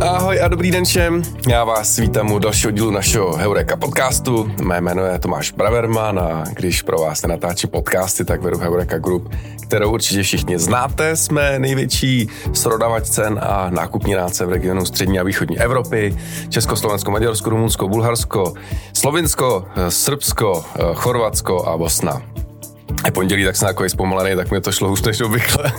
Ahoj a dobrý den všem. Já vás vítám u dalšího dílu našeho Heureka podcastu. Mé jméno je Tomáš Braverman a když pro vás nenatáčí podcasty, tak vedu Heureka Group, kterou určitě všichni znáte. Jsme největší srodavač cen a nákupní rádce v regionu střední a východní Evropy. Československo, Maďarsko, Rumunsko, Bulharsko, Slovinsko, Srbsko, Chorvatsko a Bosna je pondělí, tak jsem takový zpomalený, tak mi to šlo už než obvykle.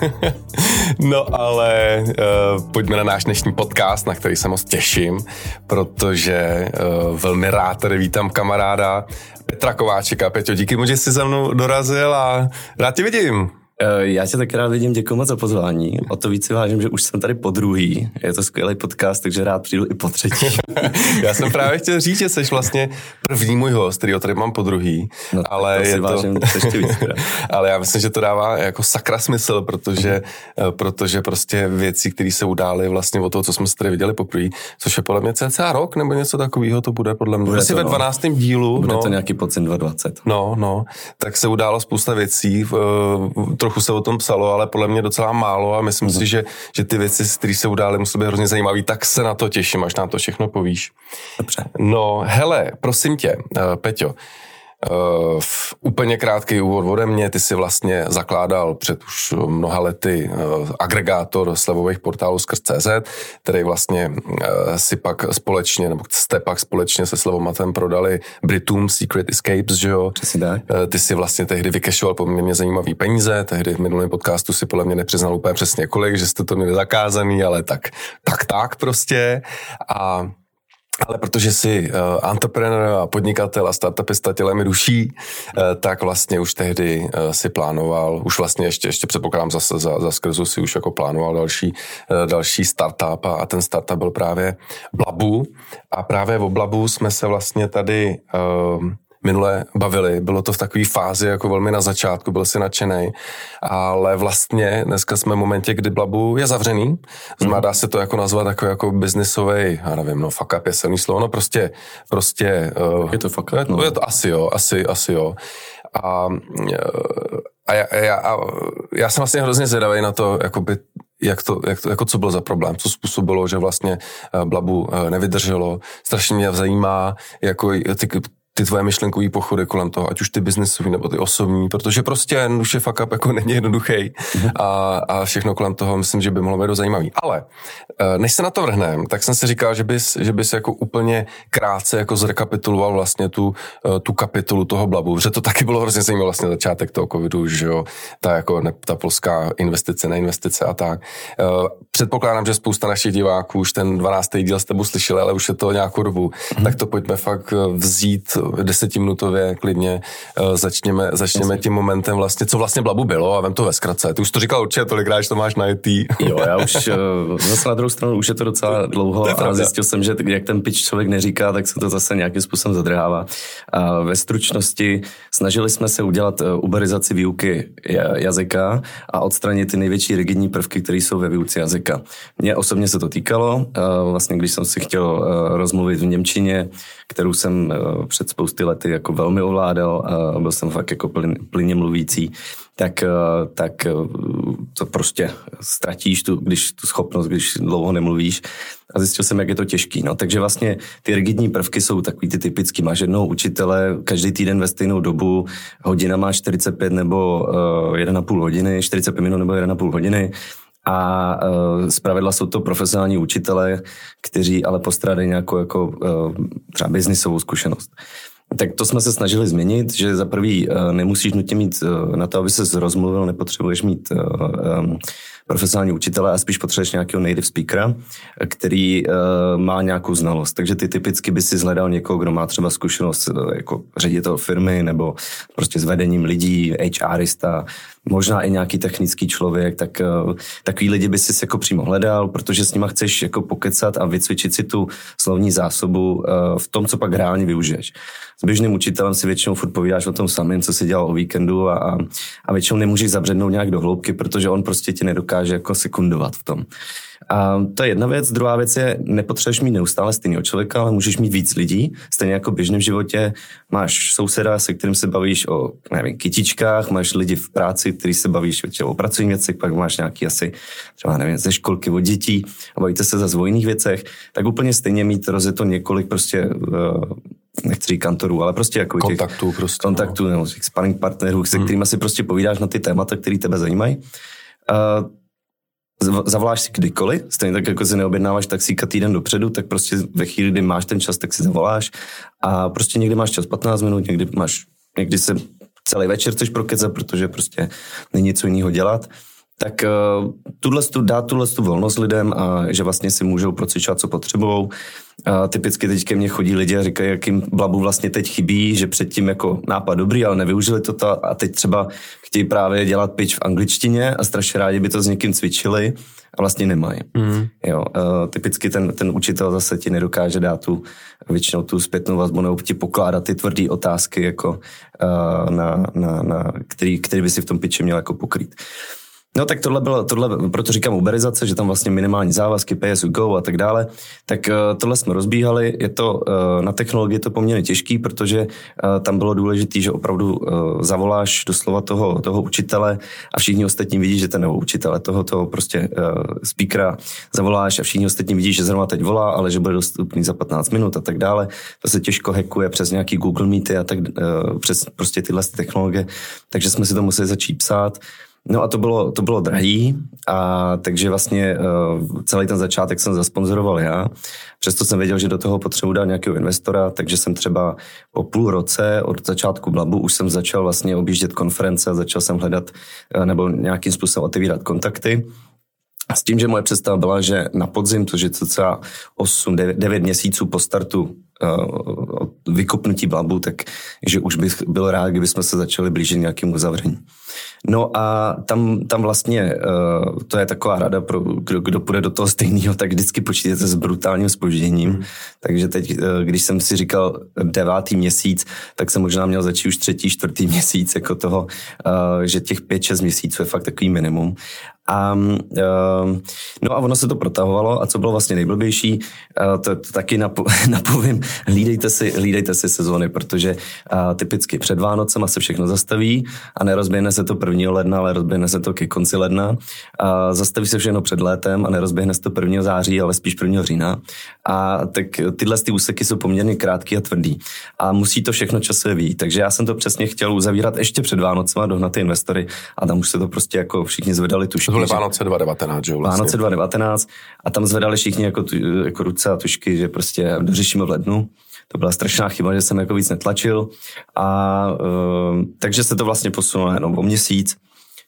no ale uh, pojďme na náš dnešní podcast, na který se moc těším, protože uh, velmi rád tady vítám kamaráda Petra Kováčika. Peťo, díky mu, že jsi za mnou dorazil a rád tě vidím. Eh, já tě tak rád vidím, děkuji moc za pozvání. O to víc si vážím, že už jsem tady po druhý. Je to skvělý podcast, takže rád přijdu i po třetí. já jsem právě chtěl říct, že jsi vlastně první můj host, který tady mám po druhý. No, ale to je si vážím to... ještě víc. ale já myslím, že to dává jako sakra smysl, protože, mm. protože prostě věci, které se udály vlastně o toho, co jsme se tady viděli poprvé, což je podle mě cca rok nebo něco takového, to bude podle mě. Bude Asi to, ve 12. No. dílu. Bude no, to nějaký podzim 2020. No, no, tak se událo spousta věcí. Uh, trochu se o tom psalo, ale podle mě docela málo a myslím mm. si, že, že ty věci, které se udály, musí být hrozně zajímavé, tak se na to těším, až nám to všechno povíš. Dobře. No, hele, prosím tě, uh, Peťo, Uh, úplně krátký úvod ode mě, ty si vlastně zakládal před už mnoha lety uh, agregátor slevových portálů skrz CZ, který vlastně uh, si pak společně, nebo jste pak společně se Slevomatem prodali Britům Secret Escapes, že jo? Přesně tak. Ty si vlastně tehdy vykešoval poměrně zajímavý peníze, tehdy v minulém podcastu si podle mě nepřiznal úplně přesně kolik, že jste to měli zakázaný, ale tak, tak, tak prostě. A ale protože jsi uh, entrepreneur a podnikatel a startupista tělem duší, uh, tak vlastně už tehdy uh, si plánoval, už vlastně ještě, ještě předpokládám zase za, za skrzu si už jako plánoval další, uh, další startup a, a ten startup byl právě Blabu. A právě o Blabu jsme se vlastně tady uh, minule bavili. Bylo to v takové fázi jako velmi na začátku, byl si nadšený, ale vlastně dneska jsme v momentě, kdy Blabu je zavřený. Znamená, mm. dá se to jako nazvat jako, jako biznisový, já nevím, no fuck up je silný slovo, no prostě, prostě... Uh, je to fuck up, je, no. je to asi jo, asi, asi jo. A, eh, a, já, já, a já jsem vlastně hrozně zvědavý na to, jakoby, jak to, jak to, jako co byl za problém, co způsobilo, že vlastně eh, Blabu nevydrželo. Strašně mě zajímá, jako ty, ty tvoje myšlenkové pochody kolem toho, ať už ty biznesový nebo ty osobní, protože prostě už je fuck up jako není jednoduchý a, a všechno kolem toho myslím, že by mohlo být zajímavý. Ale eh, než se na to vrhneme, tak jsem si říkal, že bys, že bys jako úplně krátce jako zrekapituloval vlastně tu, eh, tu kapitolu toho blabu, že to taky bylo hrozně zajímavé vlastně začátek toho covidu, že jo, ta jako ne, ta polská investice, neinvestice a tak. Eh, předpokládám, že spousta našich diváků už ten 12. díl s tebou slyšeli, ale už je to nějakou dobu, mm. tak to pojďme fakt vzít desetiminutově klidně uh, začněme, začněme tím momentem vlastně, co vlastně Blabu bylo a vem to ve zkratce. Ty už to říkal určitě tolikrát, že to máš na IT. jo, já už uh, zase na druhou stranu už je to docela dlouho to a zjistil jsem, že jak ten pitch člověk neříká, tak se to zase nějakým způsobem zadrhává. A ve stručnosti snažili jsme se udělat uh, uberizaci výuky jazyka a odstranit ty největší rigidní prvky, které jsou ve výuce jazyka. Mně osobně se to týkalo, vlastně když jsem si chtěl rozmluvit v Němčině, kterou jsem uh, před spousty lety jako velmi ovládal a byl jsem fakt jako plyn, plyně mluvící, tak, eh, tak eh, to prostě ztratíš, tu, když tu schopnost, když dlouho nemluvíš a zjistil jsem, jak je to těžký. No. Takže vlastně ty rigidní prvky jsou takový ty typický. Máš jednoho učitele každý týden ve stejnou dobu, hodina má 45 nebo uh, eh, 1,5 hodiny, 45 minut nebo 1,5 hodiny a uh, zpravidla jsou to profesionální učitelé, kteří ale postrádají nějakou jako uh, třeba biznisovou zkušenost. Tak to jsme se snažili změnit, že za prvý uh, nemusíš nutně mít uh, na to, aby se rozmluvil, nepotřebuješ mít uh, um, profesionální učitele a spíš potřebuješ nějakého native speakera, který uh, má nějakou znalost. Takže ty typicky by si zhledal někoho, kdo má třeba zkušenost uh, jako ředitel firmy nebo prostě s vedením lidí, HRista, možná i nějaký technický člověk, tak uh, takový lidi by si jako přímo hledal, protože s nima chceš jako pokecat a vycvičit si tu slovní zásobu uh, v tom, co pak reálně využiješ. S běžným učitelem si většinou furt povídáš o tom samém, co si dělal o víkendu a, a, a většinou nemůžeš zabřednout nějak do hloubky, protože on prostě ti nedokáže dokáže jako sekundovat v tom. A to je jedna věc. Druhá věc je, nepotřebuješ mít neustále stejného člověka, ale můžeš mít víc lidí. Stejně jako v běžném životě máš souseda, se kterým se bavíš o nevím, kytičkách, máš lidi v práci, který se bavíš o pracovních věcech, pak máš nějaký asi třeba nevím, ze školky od dětí a bavíte se za o jiných věcech, tak úplně stejně mít rozeto několik prostě uh, nechci říct kantorů, ale prostě jako kontaktů, těch prostě, kontaktů no. nebo těch sparring partnerů, se hmm. kterými si prostě povídáš na ty témata, které tebe zajímají. Uh, zavoláš si kdykoliv, stejně tak jako si neobjednáváš taxíka týden dopředu, tak prostě ve chvíli, kdy máš ten čas, tak si zavoláš a prostě někdy máš čas 15 minut, někdy máš, někdy se celý večer chceš prokecat, protože prostě není něco jiného dělat tak uh, tuhle, dát tuhle tu volnost lidem a že vlastně si můžou procvičovat, co potřebují. A typicky teď ke mně chodí lidi a říkají, jakým blabu vlastně teď chybí, že předtím jako nápad dobrý, ale nevyužili to a teď třeba chtějí právě dělat pitch v angličtině a strašně rádi by to s někým cvičili a vlastně nemají. Mm. Jo, uh, typicky ten, ten učitel zase ti nedokáže dát tu většinou tu zpětnou vazbu nebo ti pokládat ty tvrdé otázky, jako, uh, na, na, na, který, který by si v tom pitchi měl jako pokrýt. No tak tohle bylo, tohle, proto říkám uberizace, že tam vlastně minimální závazky, you go a tak dále, tak uh, tohle jsme rozbíhali, je to, uh, na technologii to poměrně těžký, protože uh, tam bylo důležité, že opravdu zavoláš doslova toho, toho učitele a všichni ostatní vidí, že ten nebo učitele, toho, toho prostě speakera zavoláš a všichni ostatní vidí, že zrovna teď volá, ale že bude dostupný za 15 minut a tak dále. To se těžko hackuje přes nějaký Google Meety a tak přes prostě tyhle technologie, takže jsme si to museli začít psát. No a to bylo, to bylo drahý, a takže vlastně uh, celý ten začátek jsem zasponzoroval já. Přesto jsem věděl, že do toho potřebuji dát nějakého investora, takže jsem třeba po půl roce od začátku Blabu už jsem začal vlastně objíždět konference začal jsem hledat uh, nebo nějakým způsobem otevírat kontakty. S tím, že moje představa byla, že na podzim, to je cca 8, 9, 9 měsíců po startu vykopnutí Blabu, tak že už bych byl rád, kdyby jsme se začali blížit nějakému uzavření. No a tam, tam vlastně, uh, to je taková rada pro kdo, kdo půjde do toho stejného, tak vždycky počítejte s brutálním spožděním. Mm. Takže teď, uh, když jsem si říkal devátý měsíc, tak jsem možná měl začít už třetí, čtvrtý měsíc, jako toho, uh, že těch pět, šest měsíců je fakt takový minimum. A, uh, no a ono se to protahovalo a co bylo vlastně nejblbější, uh, to, to taky napo, napovím, hlídejte si, hlídejte si sezóny, protože uh, typicky před Vánocema se všechno zastaví a nerozběhne se to 1. ledna, ale rozběhne se to ke konci ledna. A zastaví se všechno před létem a nerozběhne se to 1. září, ale spíš 1. října. A tak tyhle ty úseky jsou poměrně krátké a tvrdý. A musí to všechno časově vyjít. Takže já jsem to přesně chtěl uzavírat ještě před Vánocema, dohnat ty investory a tam už se to prostě jako všichni zvedali tušky. To byly Vánoce 2019, že vlastně. Vánoce 2019 a tam zvedali všichni jako, tu, jako ruce a tušky, že prostě dořešíme v lednu. To byla strašná chyba, že jsem jako víc netlačil. A uh, takže se to vlastně posunulo jenom o měsíc.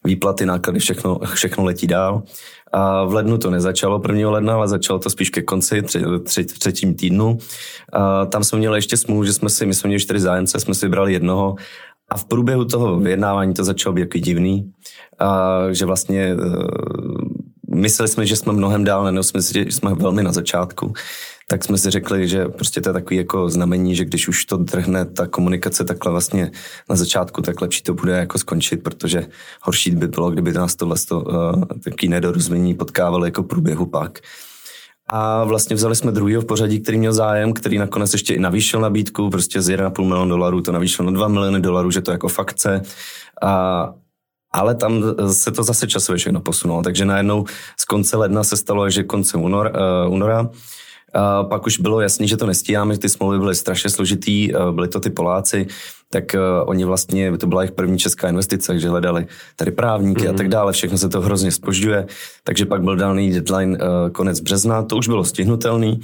Výplaty, náklady, všechno, všechno letí dál. A v lednu to nezačalo 1. ledna, ale začalo to spíš ke konci, tři, tři, třetím týdnu. A tam jsme měli ještě smůlu, že jsme si, my jsme měli čtyři zájemce, jsme si vybrali jednoho a v průběhu toho vyjednávání to začalo být jako divný, a že vlastně uh, mysleli jsme, že jsme mnohem dál, nebo jsme si, že jsme velmi na začátku tak jsme si řekli, že prostě to je takový jako znamení, že když už to drhne ta komunikace takhle vlastně na začátku, tak lepší to bude jako skončit, protože horší by bylo, kdyby nás tohle to, uh, takový nedorozumění potkávalo jako průběhu pak. A vlastně vzali jsme druhého v pořadí, který měl zájem, který nakonec ještě i navýšil nabídku, prostě z 1,5 milionu dolarů to navýšil na 2 miliony dolarů, že to jako fakce. A, ale tam se to zase časově všechno posunulo, takže najednou z konce ledna se stalo, že konce únor, uh, února a pak už bylo jasný, že to nestíháme, ty smlouvy byly strašně složitý, byli to ty Poláci, tak uh, oni vlastně, to byla jejich první česká investice, že hledali tady právníky mm. a mhm. tak dále, všechno se to hrozně spožďuje, takže pak byl daný deadline konec března, to už bylo stihnutelný.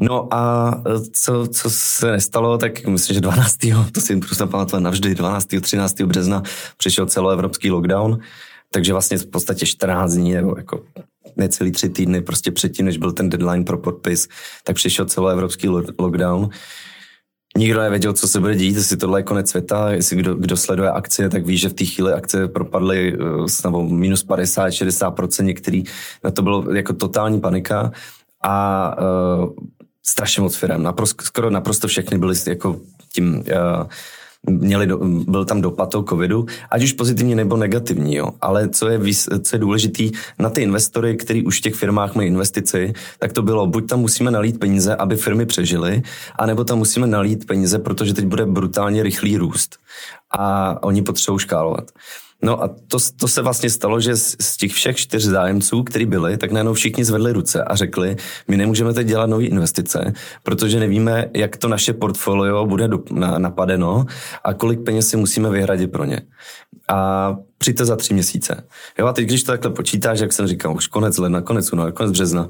No a co, co se nestalo, tak myslím, že 12. to si prostě pamatovat navždy, 12. 13. března přišel celoevropský lockdown, takže vlastně v podstatě 14 dní, nebo jako necelý tři týdny prostě předtím, než byl ten deadline pro podpis, tak přišel celoevropský lockdown. Nikdo nevěděl, co se bude dít, jestli tohle je konec světa, jestli kdo, kdo sleduje akcie, tak ví, že v té chvíli akcie propadly uh, nebo minus 50, 60%, některý, na to bylo jako totální panika a uh, strašně moc firm, naprosto, skoro naprosto všechny byly jako tím uh, měli do, byl tam dopad toho covidu, ať už pozitivní nebo negativní, jo. Ale co je, co je důležitý na ty investory, kteří už v těch firmách mají investici, tak to bylo, buď tam musíme nalít peníze, aby firmy přežily, anebo tam musíme nalít peníze, protože teď bude brutálně rychlý růst a oni potřebují škálovat. No a to, to se vlastně stalo, že z, z těch všech čtyř zájemců, kteří byli, tak najednou všichni zvedli ruce a řekli, my nemůžeme teď dělat nové investice, protože nevíme, jak to naše portfolio bude do, na, napadeno a kolik peněz si musíme vyhradit pro ně. A přijďte za tři měsíce. Jo, a teď, když to takhle počítáš, jak jsem říkal, už konec ledna, konec února, konec března,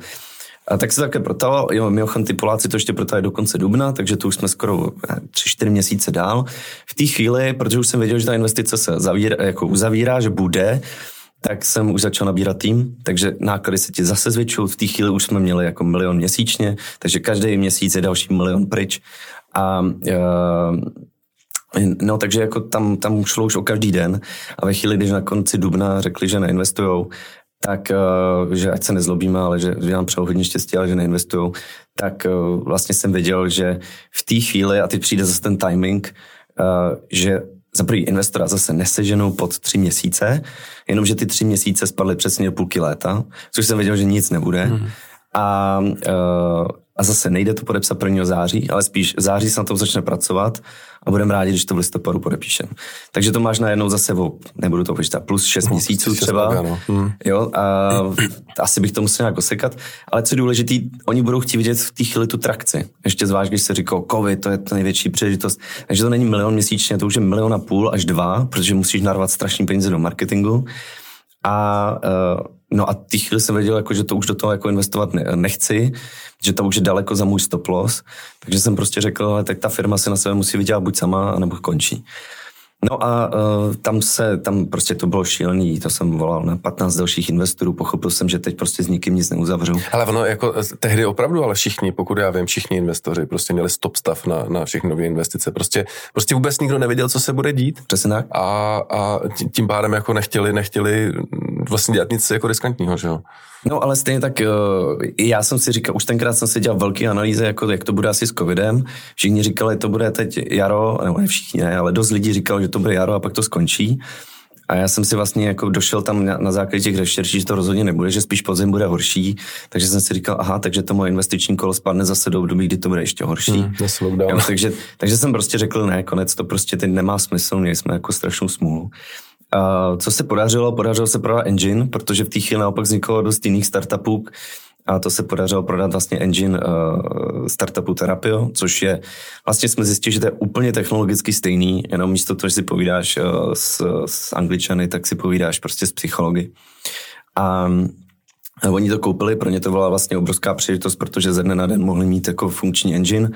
a tak se také protalo, jo, mimochodem ty Poláci to ještě protali do konce dubna, takže tu už jsme skoro 3-4 měsíce dál. V té chvíli, protože už jsem věděl, že ta investice se zavírá, jako uzavírá, že bude, tak jsem už začal nabírat tým, takže náklady se ti zase zvětšují. V té chvíli už jsme měli jako milion měsíčně, takže každý měsíc je další milion pryč. A uh, No, takže jako tam, tam šlo už o každý den a ve chvíli, když na konci dubna řekli, že neinvestujou, tak eh, že ať se nezlobíme, ale že, že nám přeju hodně štěstí, ale že neinvestují, tak eh, vlastně jsem věděl, že v té chvíli, a teď přijde zase ten timing, eh, že za prvý investora zase neseženou pod tři měsíce, jenomže ty tři měsíce spadly přesně do půlky léta, což jsem věděl, že nic nebude. Hmm. A, a zase nejde to podepsat 1. září, ale spíš září se na tom začne pracovat a budeme rádi, když to v listopadu podepíšem. Takže to máš najednou zase o, nebudu to počítat, plus 6 no, měsíců třeba. Pak, no. hmm. Jo, a asi bych to musel nějak osekat. Ale co je důležité, oni budou chtít vidět v té chvíli tu trakci. Ještě zvlášť, když se říká COVID, to je to největší příležitost. Takže to není milion měsíčně, to už je milion a půl až dva, protože musíš narvat strašný peníze do marketingu. A uh, no a ty chvíli jsem věděl, jako, že to už do toho jako investovat ne, nechci, že to už je daleko za můj stop loss, takže jsem prostě řekl, ale tak ta firma se na sebe musí vydělat buď sama, nebo končí. No a uh, tam se, tam prostě to bylo šílený, to jsem volal na 15 dalších investorů, pochopil jsem, že teď prostě s nikým nic neuzavřu. Ale ono jako tehdy opravdu, ale všichni, pokud já vím, všichni investoři prostě měli stop stav na, na všechny nové investice. Prostě, prostě vůbec nikdo nevěděl, co se bude dít. Přesně tak. A, a tím pádem jako nechtěli, nechtěli vlastně dělat nic jako riskantního, že jo? No ale stejně tak eh, já jsem si říkal, už tenkrát jsem si dělal velké analýzy, jako jak to bude asi s covidem. Všichni říkali, to bude teď jaro, nebo ne všichni ne, ale dost lidí říkalo, že to bude jaro a pak to skončí. A já jsem si vlastně jako došel tam na, na základě těch rešerší, že to rozhodně nebude, že spíš podzim bude horší. Takže jsem si říkal, aha, takže to moje investiční kolo spadne zase do období, kdy to bude ještě horší. Mm, jo, takže, takže jsem prostě řekl, ne, konec, to prostě teď nemá smysl, měli jsme jako strašnou smůlu. Co se podařilo? Podařilo se prodat engine, protože v té chvíli naopak vzniklo dost jiných startupů, a to se podařilo prodat vlastně engine uh, startupu Terapio, což je, vlastně jsme zjistili, že to je úplně technologicky stejný, jenom místo toho, že si povídáš uh, s, s angličany, tak si povídáš prostě s psychologi. A a oni to koupili, pro ně to byla vlastně obrovská příležitost, protože ze dne na den mohli mít jako funkční engine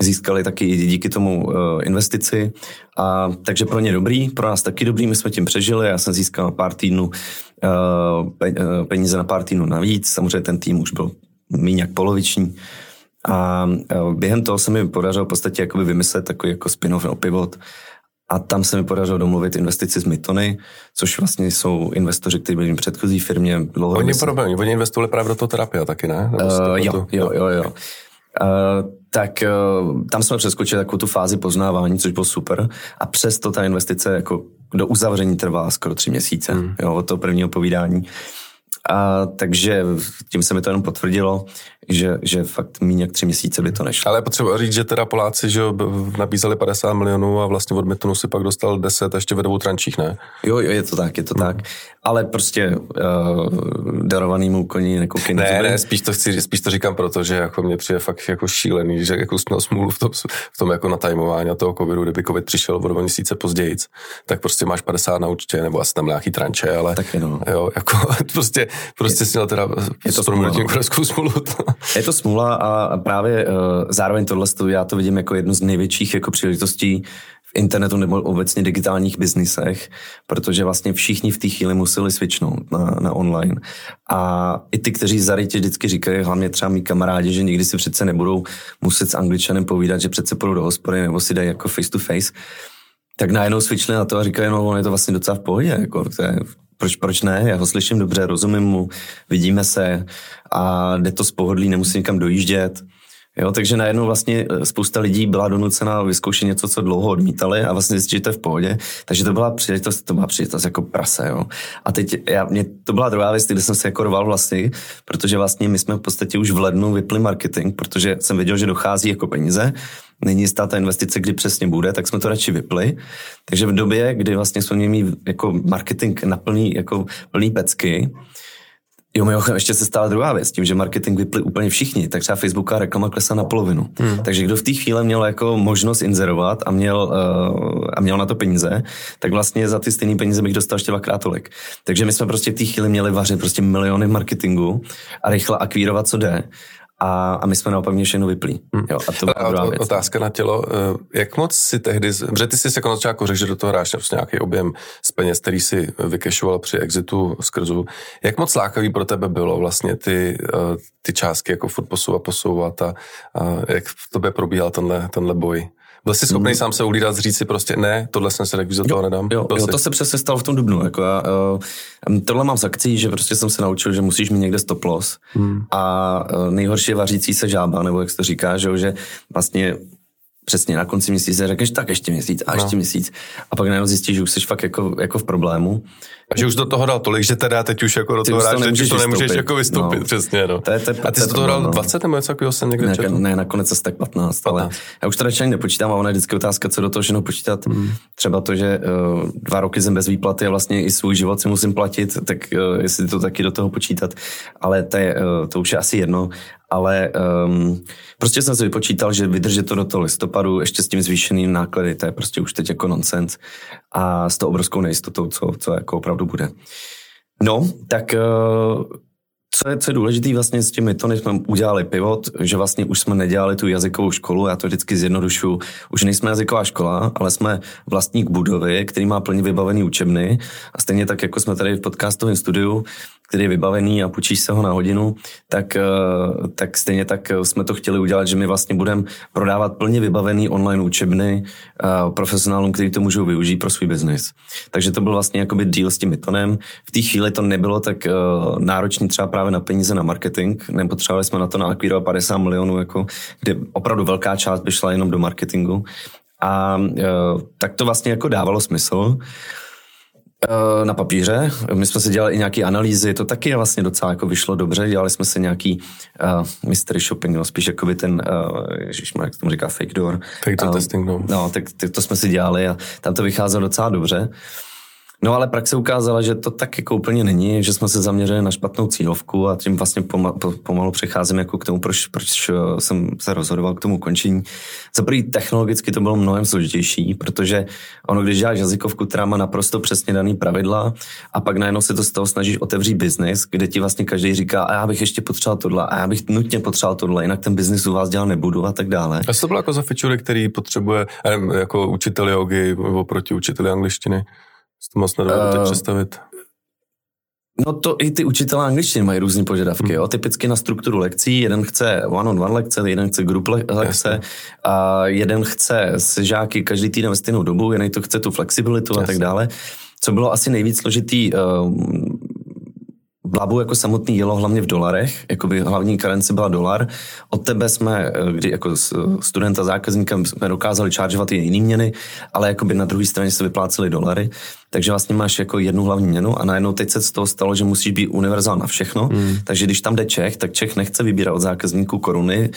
získali taky díky tomu uh, investici. A, takže pro ně dobrý, pro nás taky dobrý, my jsme tím přežili, já jsem získal pár týdnů uh, peníze na pár týdnů navíc, samozřejmě ten tým už byl méně jak poloviční. A během toho se mi podařilo v podstatě jakoby vymyslet takový jako spin-off nebo pivot. A tam se mi podařilo domluvit investici z Mitony, což vlastně jsou investoři, kteří byli v předchozí firmě. Oni, problém, oni investovali právě do toho terapie taky, ne? Uh, jo, jo, jo, jo. Uh, tak uh, tam jsme přeskočili takovou tu fázi poznávání, což bylo super. A přesto ta investice jako do uzavření trvá skoro tři měsíce, mm. jo, od toho prvního povídání. A takže tím se mi to jenom potvrdilo, že, že fakt méně jak tři měsíce by to nešlo. Ale potřeba říct, že teda Poláci že nabízeli 50 milionů a vlastně od Metonu si pak dostal 10 a ještě ve dvou trančích, ne? Jo, jo, je to tak, je to hmm. tak. Ale prostě uh, darovanýmu koni nekoukej Ne, ne, spíš to, chci, spíš to říkám proto, že jako mě přijde fakt jako šílený, že jako měl smůlu v tom, v tom jako natajmování toho covidu, kdyby covid přišel o dva měsíce později, tak prostě máš 50 na účtě, nebo asi tam nějaký tranče, ale tak no. jo, jako prostě, prostě je, si měl teda je to smůla, no. smůlu. Je to smůla a právě uh, zároveň tohle já to vidím jako jednu z největších jako příležitostí v internetu nebo obecně digitálních biznisech, protože vlastně všichni v té chvíli museli switchnout na, na online. A i ty, kteří zarytě vždycky říkají, hlavně třeba mý kamarádi, že nikdy si přece nebudou muset s angličanem povídat, že přece půjdou do hospody nebo si dají jako face to face, tak najednou switchli na to a říkají, no on je to vlastně docela v pohodě, jako to je proč, proč ne? Já ho slyším dobře, rozumím mu, vidíme se a jde to z pohodlí, nemusím nikam dojíždět. Jo, takže najednou vlastně eh, spousta lidí byla donucena vyzkoušet něco, co dlouho odmítali a vlastně zjistit, že to je v pohodě. Takže to byla příležitost, to byla příležitost jako prase. Jo. A teď já, mě, to byla druhá věc, kde jsem se jako rval vlastně, protože vlastně my jsme v podstatě už v lednu vypli marketing, protože jsem věděl, že dochází jako peníze, není jistá ta investice, kdy přesně bude, tak jsme to radši vypli. Takže v době, kdy vlastně jsme měli jako marketing na plný, jako plný pecky, Jo, mimochodem, ještě se stala druhá věc, tím, že marketing vypli úplně všichni, tak třeba Facebooková reklama klesla na polovinu. Hmm. Takže kdo v té chvíli měl jako možnost inzerovat a měl, uh, a měl na to peníze, tak vlastně za ty stejné peníze bych dostal ještě dvakrát tolik. Takže my jsme prostě v té chvíli měli vařit prostě miliony marketingu a rychle akvírovat, co jde a, a my jsme naopak mě všechno vyplí. Hmm. Jo, a to byla druhá věc. Otázka na tělo. Eh, jak moc si tehdy, protože ty jsi jako na začátku řekl, že do toho hráš prostě nějaký objem z peněz, který si vykešoval při exitu z krzu. Jak moc lákavý pro tebe bylo vlastně ty, eh, ty částky jako furt posouvat, posouvat a, a jak v tobě probíhal tenhle, tenhle boj? Byl jsi schopný mm. sám se ulídat, říct si prostě ne, tohle jsem se tak do toho nedám? Jo, jo to se přesně stalo v tom dubnu. Jako já, uh, tohle mám z akcí, že prostě jsem se naučil, že musíš mít někde stop loss. Mm. A uh, nejhorší je vařící se žába, nebo jak se to říká, že, že vlastně přesně na konci měsíce řekneš, tak ještě měsíc a ještě no. měsíc. A pak najednou zjistíš, že už jsi fakt jako, jako v problému. A že už do toho dal tolik, že teda teď už jako do toho teď už to nemůžeš vystoupit. jako vystoupit, no. přesně. No. To je, to je, a ty jsi to toho hrál no. 20 nebo něco takového jsem někde ne, četl? Ne, nakonec asi tak 15, 15, ale já už to radši ani nepočítám a ona je vždycky otázka, co do toho všechno počítat. Mm. Třeba to, že uh, dva roky jsem bez výplaty a vlastně i svůj život si musím platit, tak uh, jestli to taky do toho počítat. Ale to, je, uh, to už je asi jedno ale um, prostě jsem si vypočítal, že vydržet to do toho listopadu ještě s tím zvýšeným náklady, to je prostě už teď jako nonsens a s tou obrovskou nejistotou, co, co jako opravdu bude. No, tak uh, co je, co je důležité vlastně s těmi tony jsme udělali pivot, že vlastně už jsme nedělali tu jazykovou školu, já to vždycky zjednodušu, už nejsme jazyková škola, ale jsme vlastník budovy, který má plně vybavený učebny a stejně tak, jako jsme tady v podcastovém studiu, který je vybavený a půjčíš se ho na hodinu, tak, eh, tak stejně tak jsme to chtěli udělat, že my vlastně budeme prodávat plně vybavený online učebny eh, profesionálům, kteří to můžou využít pro svůj biznis. Takže to byl vlastně jakoby deal s tím Mitonem. V té chvíli to nebylo tak eh, náročný třeba právě na peníze na marketing, nepotřebovali jsme na to nakvírovat 50 milionů, jako, kde opravdu velká část by šla jenom do marketingu. A tak to vlastně jako dávalo smysl. Eh, na papíře. My jsme si dělali i nějaké analýzy, to taky vlastně docela jako vyšlo dobře. Dělali jsme si nějaký uh, mystery shopping, no, spíš jako by ten, uh, ježišmar, jak tomu říká, fake door. Fake door uh, testing, no. No, tak to jsme si dělali a tam to vycházelo docela dobře. No ale praxe ukázala, že to tak jako úplně není, že jsme se zaměřili na špatnou cílovku a tím vlastně pomalu přecházím jako k tomu, proč, proč eh, jsem se rozhodoval k tomu končení. Za prvý technologicky to bylo mnohem složitější, protože ono, když děláš jazykovku, která má naprosto přesně daný pravidla a pak najednou se to z toho snažíš otevřít biznis, kde ti vlastně každý říká, a já bych ještě potřeboval tohle, a já bych nutně potřeboval tohle, jinak ten biznis u vás dělat nebudu a tak dále. A to bylo jako za feature, který potřebuje jako učitel jogy oproti učiteli angličtiny? To moc nedovedu uh, eh, představit. No to i ty učitelé angličtiny mají různé požadavky. Hmm. Jo. Typicky na strukturu lekcí, jeden chce one-on-one lekce, jeden chce group lekce Jasně. a jeden chce se žáky každý týden ve stejnou dobu, jiný to chce tu flexibilitu Jasně. a tak dále. Co bylo asi nejvíc složitý, uh, Blabu jako samotný jelo hlavně v dolarech, jako by hlavní karenci byla dolar. Od tebe jsme, eh, kdy jako studenta zákazníka jsme dokázali čaržovat i jiný měny, ale jako by na druhé straně se vyplácely dolary. Takže vlastně máš jako jednu hlavní měnu a najednou teď se z toho stalo, že musíš být univerzál na všechno. Hmm. Takže když tam jde Čech, tak Čech nechce vybírat od zákazníků koruny,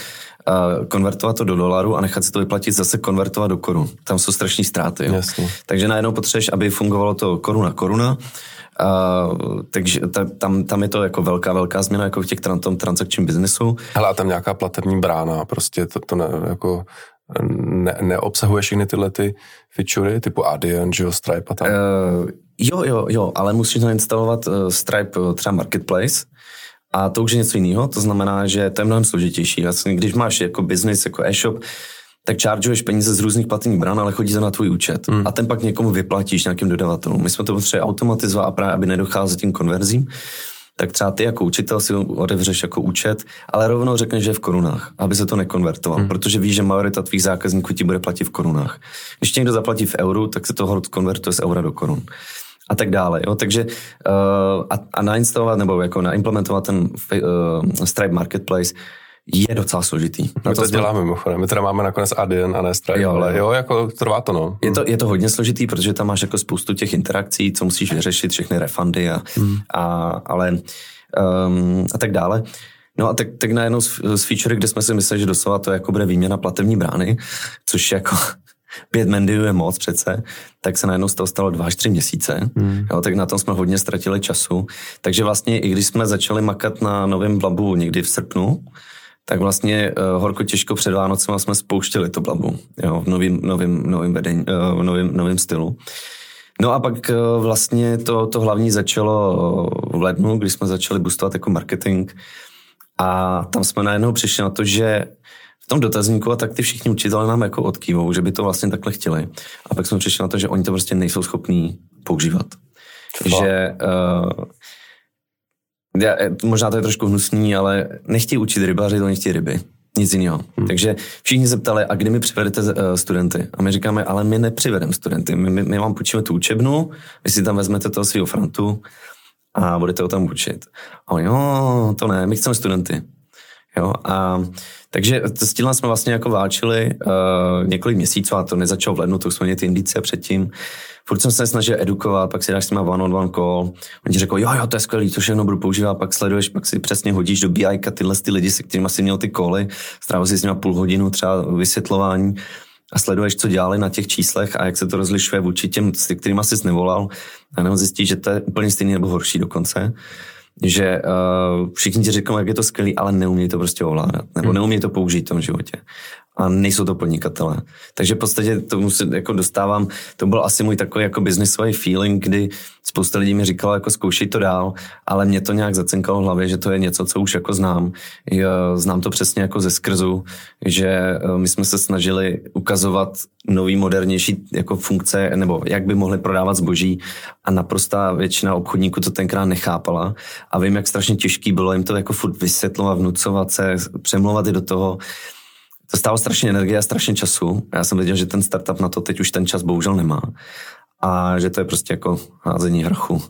konvertovat to do dolaru a nechat si to vyplatit zase konvertovat do korun. Tam jsou strašní ztráty. Jo. Takže najednou potřebuješ, aby fungovalo to koruna koruna Uh, takže ta, tam, tam je to jako velká, velká změna jako v těch tom transakčním biznesu. Hele, a tam nějaká platební brána, prostě to, to ne, jako ne, neobsahuje všechny tyhle ty featurey, typu Adyen, že jo, Stripe a tak? Uh, jo, jo, jo, ale musíš nainstalovat uh, Stripe uh, třeba Marketplace, a to už je něco jiného, to znamená, že to je mnohem složitější. Vlastně, když máš jako business, jako e-shop, tak chargeuješ peníze z různých platných bran, ale chodí to na tvůj účet. Hmm. A ten pak někomu vyplatíš nějakým dodavatelům. My jsme to potřebovali automatizovat a právě, aby nedocházelo tím konverzím tak třeba ty jako učitel si otevřeš jako účet, ale rovnou řekneš, že je v korunách, aby se to nekonvertoval, hmm. protože víš, že majorita tvých zákazníků ti bude platit v korunách. Když někdo zaplatí v euru, tak se to konvertuje z eura do korun a tak dále. Jo? Takže uh, a, a nainstalovat nebo jako naimplementovat ten uh, Stripe Marketplace je docela složitý. My to, to jsme... děláme mimochodem. My teda máme nakonec ADN a ne Stripe, jo, ale jo, jako trvá to, no. Je to, je to hodně složitý, protože tam máš jako spoustu těch interakcí, co musíš vyřešit, všechny refundy a, hmm. a ale um, a tak dále. No a tak, tak najednou z, z feature, kde jsme si mysleli, že doslova to jako bude výměna platební brány, což jako pět mendiů je moc přece, tak se najednou z toho stalo dva až tři měsíce, hmm. jo, tak na tom jsme hodně ztratili času. Takže vlastně i když jsme začali makat na novém blabu někdy v srpnu, tak vlastně uh, horko těžko před Vánocem jsme spouštěli to blabu jo, v novým, novým, novým, vedení, uh, novým, novým stylu. No a pak uh, vlastně to, to hlavní začalo v lednu, kdy jsme začali boostovat jako marketing a tam jsme najednou přišli na to, že v tom dotazníku a tak ty všichni učitelé nám jako odkývou, že by to vlastně takhle chtěli. A pak jsme přišli na to, že oni to prostě nejsou schopní používat. Fakt. Že uh, já, možná to je trošku hnusný, ale nechtějí učit rybaři, to nechtějí ryby. Nic jiného. Hmm. Takže všichni se ptali, a kdy mi přivedete uh, studenty? A my říkáme, ale my nepřivedeme studenty. My, my, my vám půjčíme tu učebnu, vy si tam vezmete toho svého frantu a budete ho tam učit. A oni, no, to ne, my chceme studenty. Jo, a takže s tímhle jsme vlastně jako válčili uh, několik měsíců a to nezačalo v lednu, to jsme měli ty indice předtím. Furt jsem se snažil edukovat, pak si dáš s nima one on one call, oni ti řekl, jo, jo, to je skvělý, to všechno budu používat, pak sleduješ, pak si přesně hodíš do BI tyhle ty lidi, se kterými si měl ty koly, strávil si s nimi půl hodinu třeba vysvětlování a sleduješ, co dělali na těch číslech a jak se to rozlišuje vůči těm, s kterými jsi nevolal. A nebo zjistíš, že to je úplně stejný nebo horší dokonce že uh, všichni ti říkají, jak je to skvělý, ale neumí to prostě ovládat, nebo hmm. neumí to použít v tom životě a nejsou to podnikatelé. Takže v podstatě tomu se jako dostávám, to byl asi můj takový jako biznisový feeling, kdy spousta lidí mi říkalo, jako zkoušej to dál, ale mě to nějak zacinkalo v hlavě, že to je něco, co už jako znám. Znám to přesně jako ze skrzu, že eh, my jsme se snažili ukazovat nový, modernější jako funkce, nebo jak by mohli prodávat zboží a naprostá většina obchodníků to tenkrát nechápala a vím, jak strašně těžký bylo jim to jako furt vysvětlovat, vnucovat se, přemlouvat i do toho, to stálo strašně energie a strašně času. Já jsem věděl, že ten startup na to teď už ten čas bohužel nemá a že to je prostě jako házení hrchu.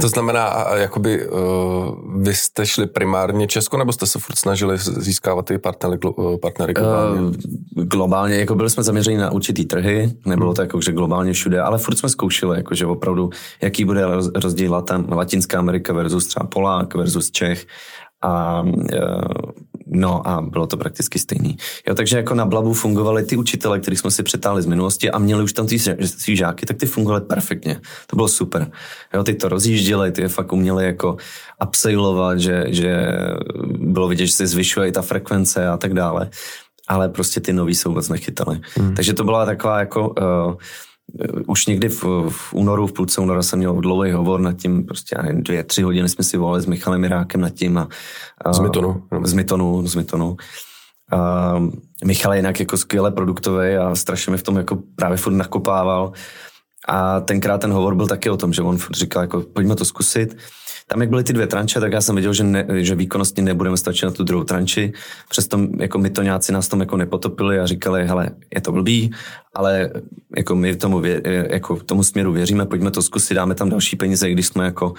To znamená, jakoby uh, vy jste šli primárně Česko, nebo jste se furt snažili získávat ty partnery, uh, partnery globálně? Uh, globálně, jako byli jsme zaměřeni na určitý trhy, nebylo hmm. to jako, že globálně všude, ale furt jsme zkoušeli, jako, že opravdu, jaký bude rozdíl Latin, Latinská Amerika versus třeba Polák versus Čech a uh, No a bylo to prakticky stejný. Jo, takže jako na Blabu fungovali ty učitele, kterých jsme si přetáhli z minulosti a měli už tam ty svý žáky, tak ty fungovaly perfektně. To bylo super. Jo, ty to rozjížděli, ty je fakt uměli jako upsailovat, že, že bylo vidět, že se zvyšuje i ta frekvence a tak dále. Ale prostě ty nový se vůbec nechytali. Hmm. Takže to byla taková jako uh, už někdy v, v únoru, v půlce února jsem měl dlouhý hovor nad tím, prostě nevím, dvě, tři hodiny jsme si volali s Michalem Mirákem nad tím. A, a, z Mytonu. Z Mytonu, z Mytonu. A Michal je jinak jako skvěle produktový a strašně mi v tom jako právě furt nakopával. A tenkrát ten hovor byl taky o tom, že on říkal, jako pojďme to zkusit. Tam, jak byly ty dvě tranče, tak já jsem viděl, že, ne, že výkonnostně nebudeme stačit na tu druhou tranči. Přesto jako my to nějací nás tom jako nepotopili a říkali, hele, je to blbý, ale jako my tomu, vě, jako tomu směru věříme, pojďme to zkusit, dáme tam další peníze, když jsme jako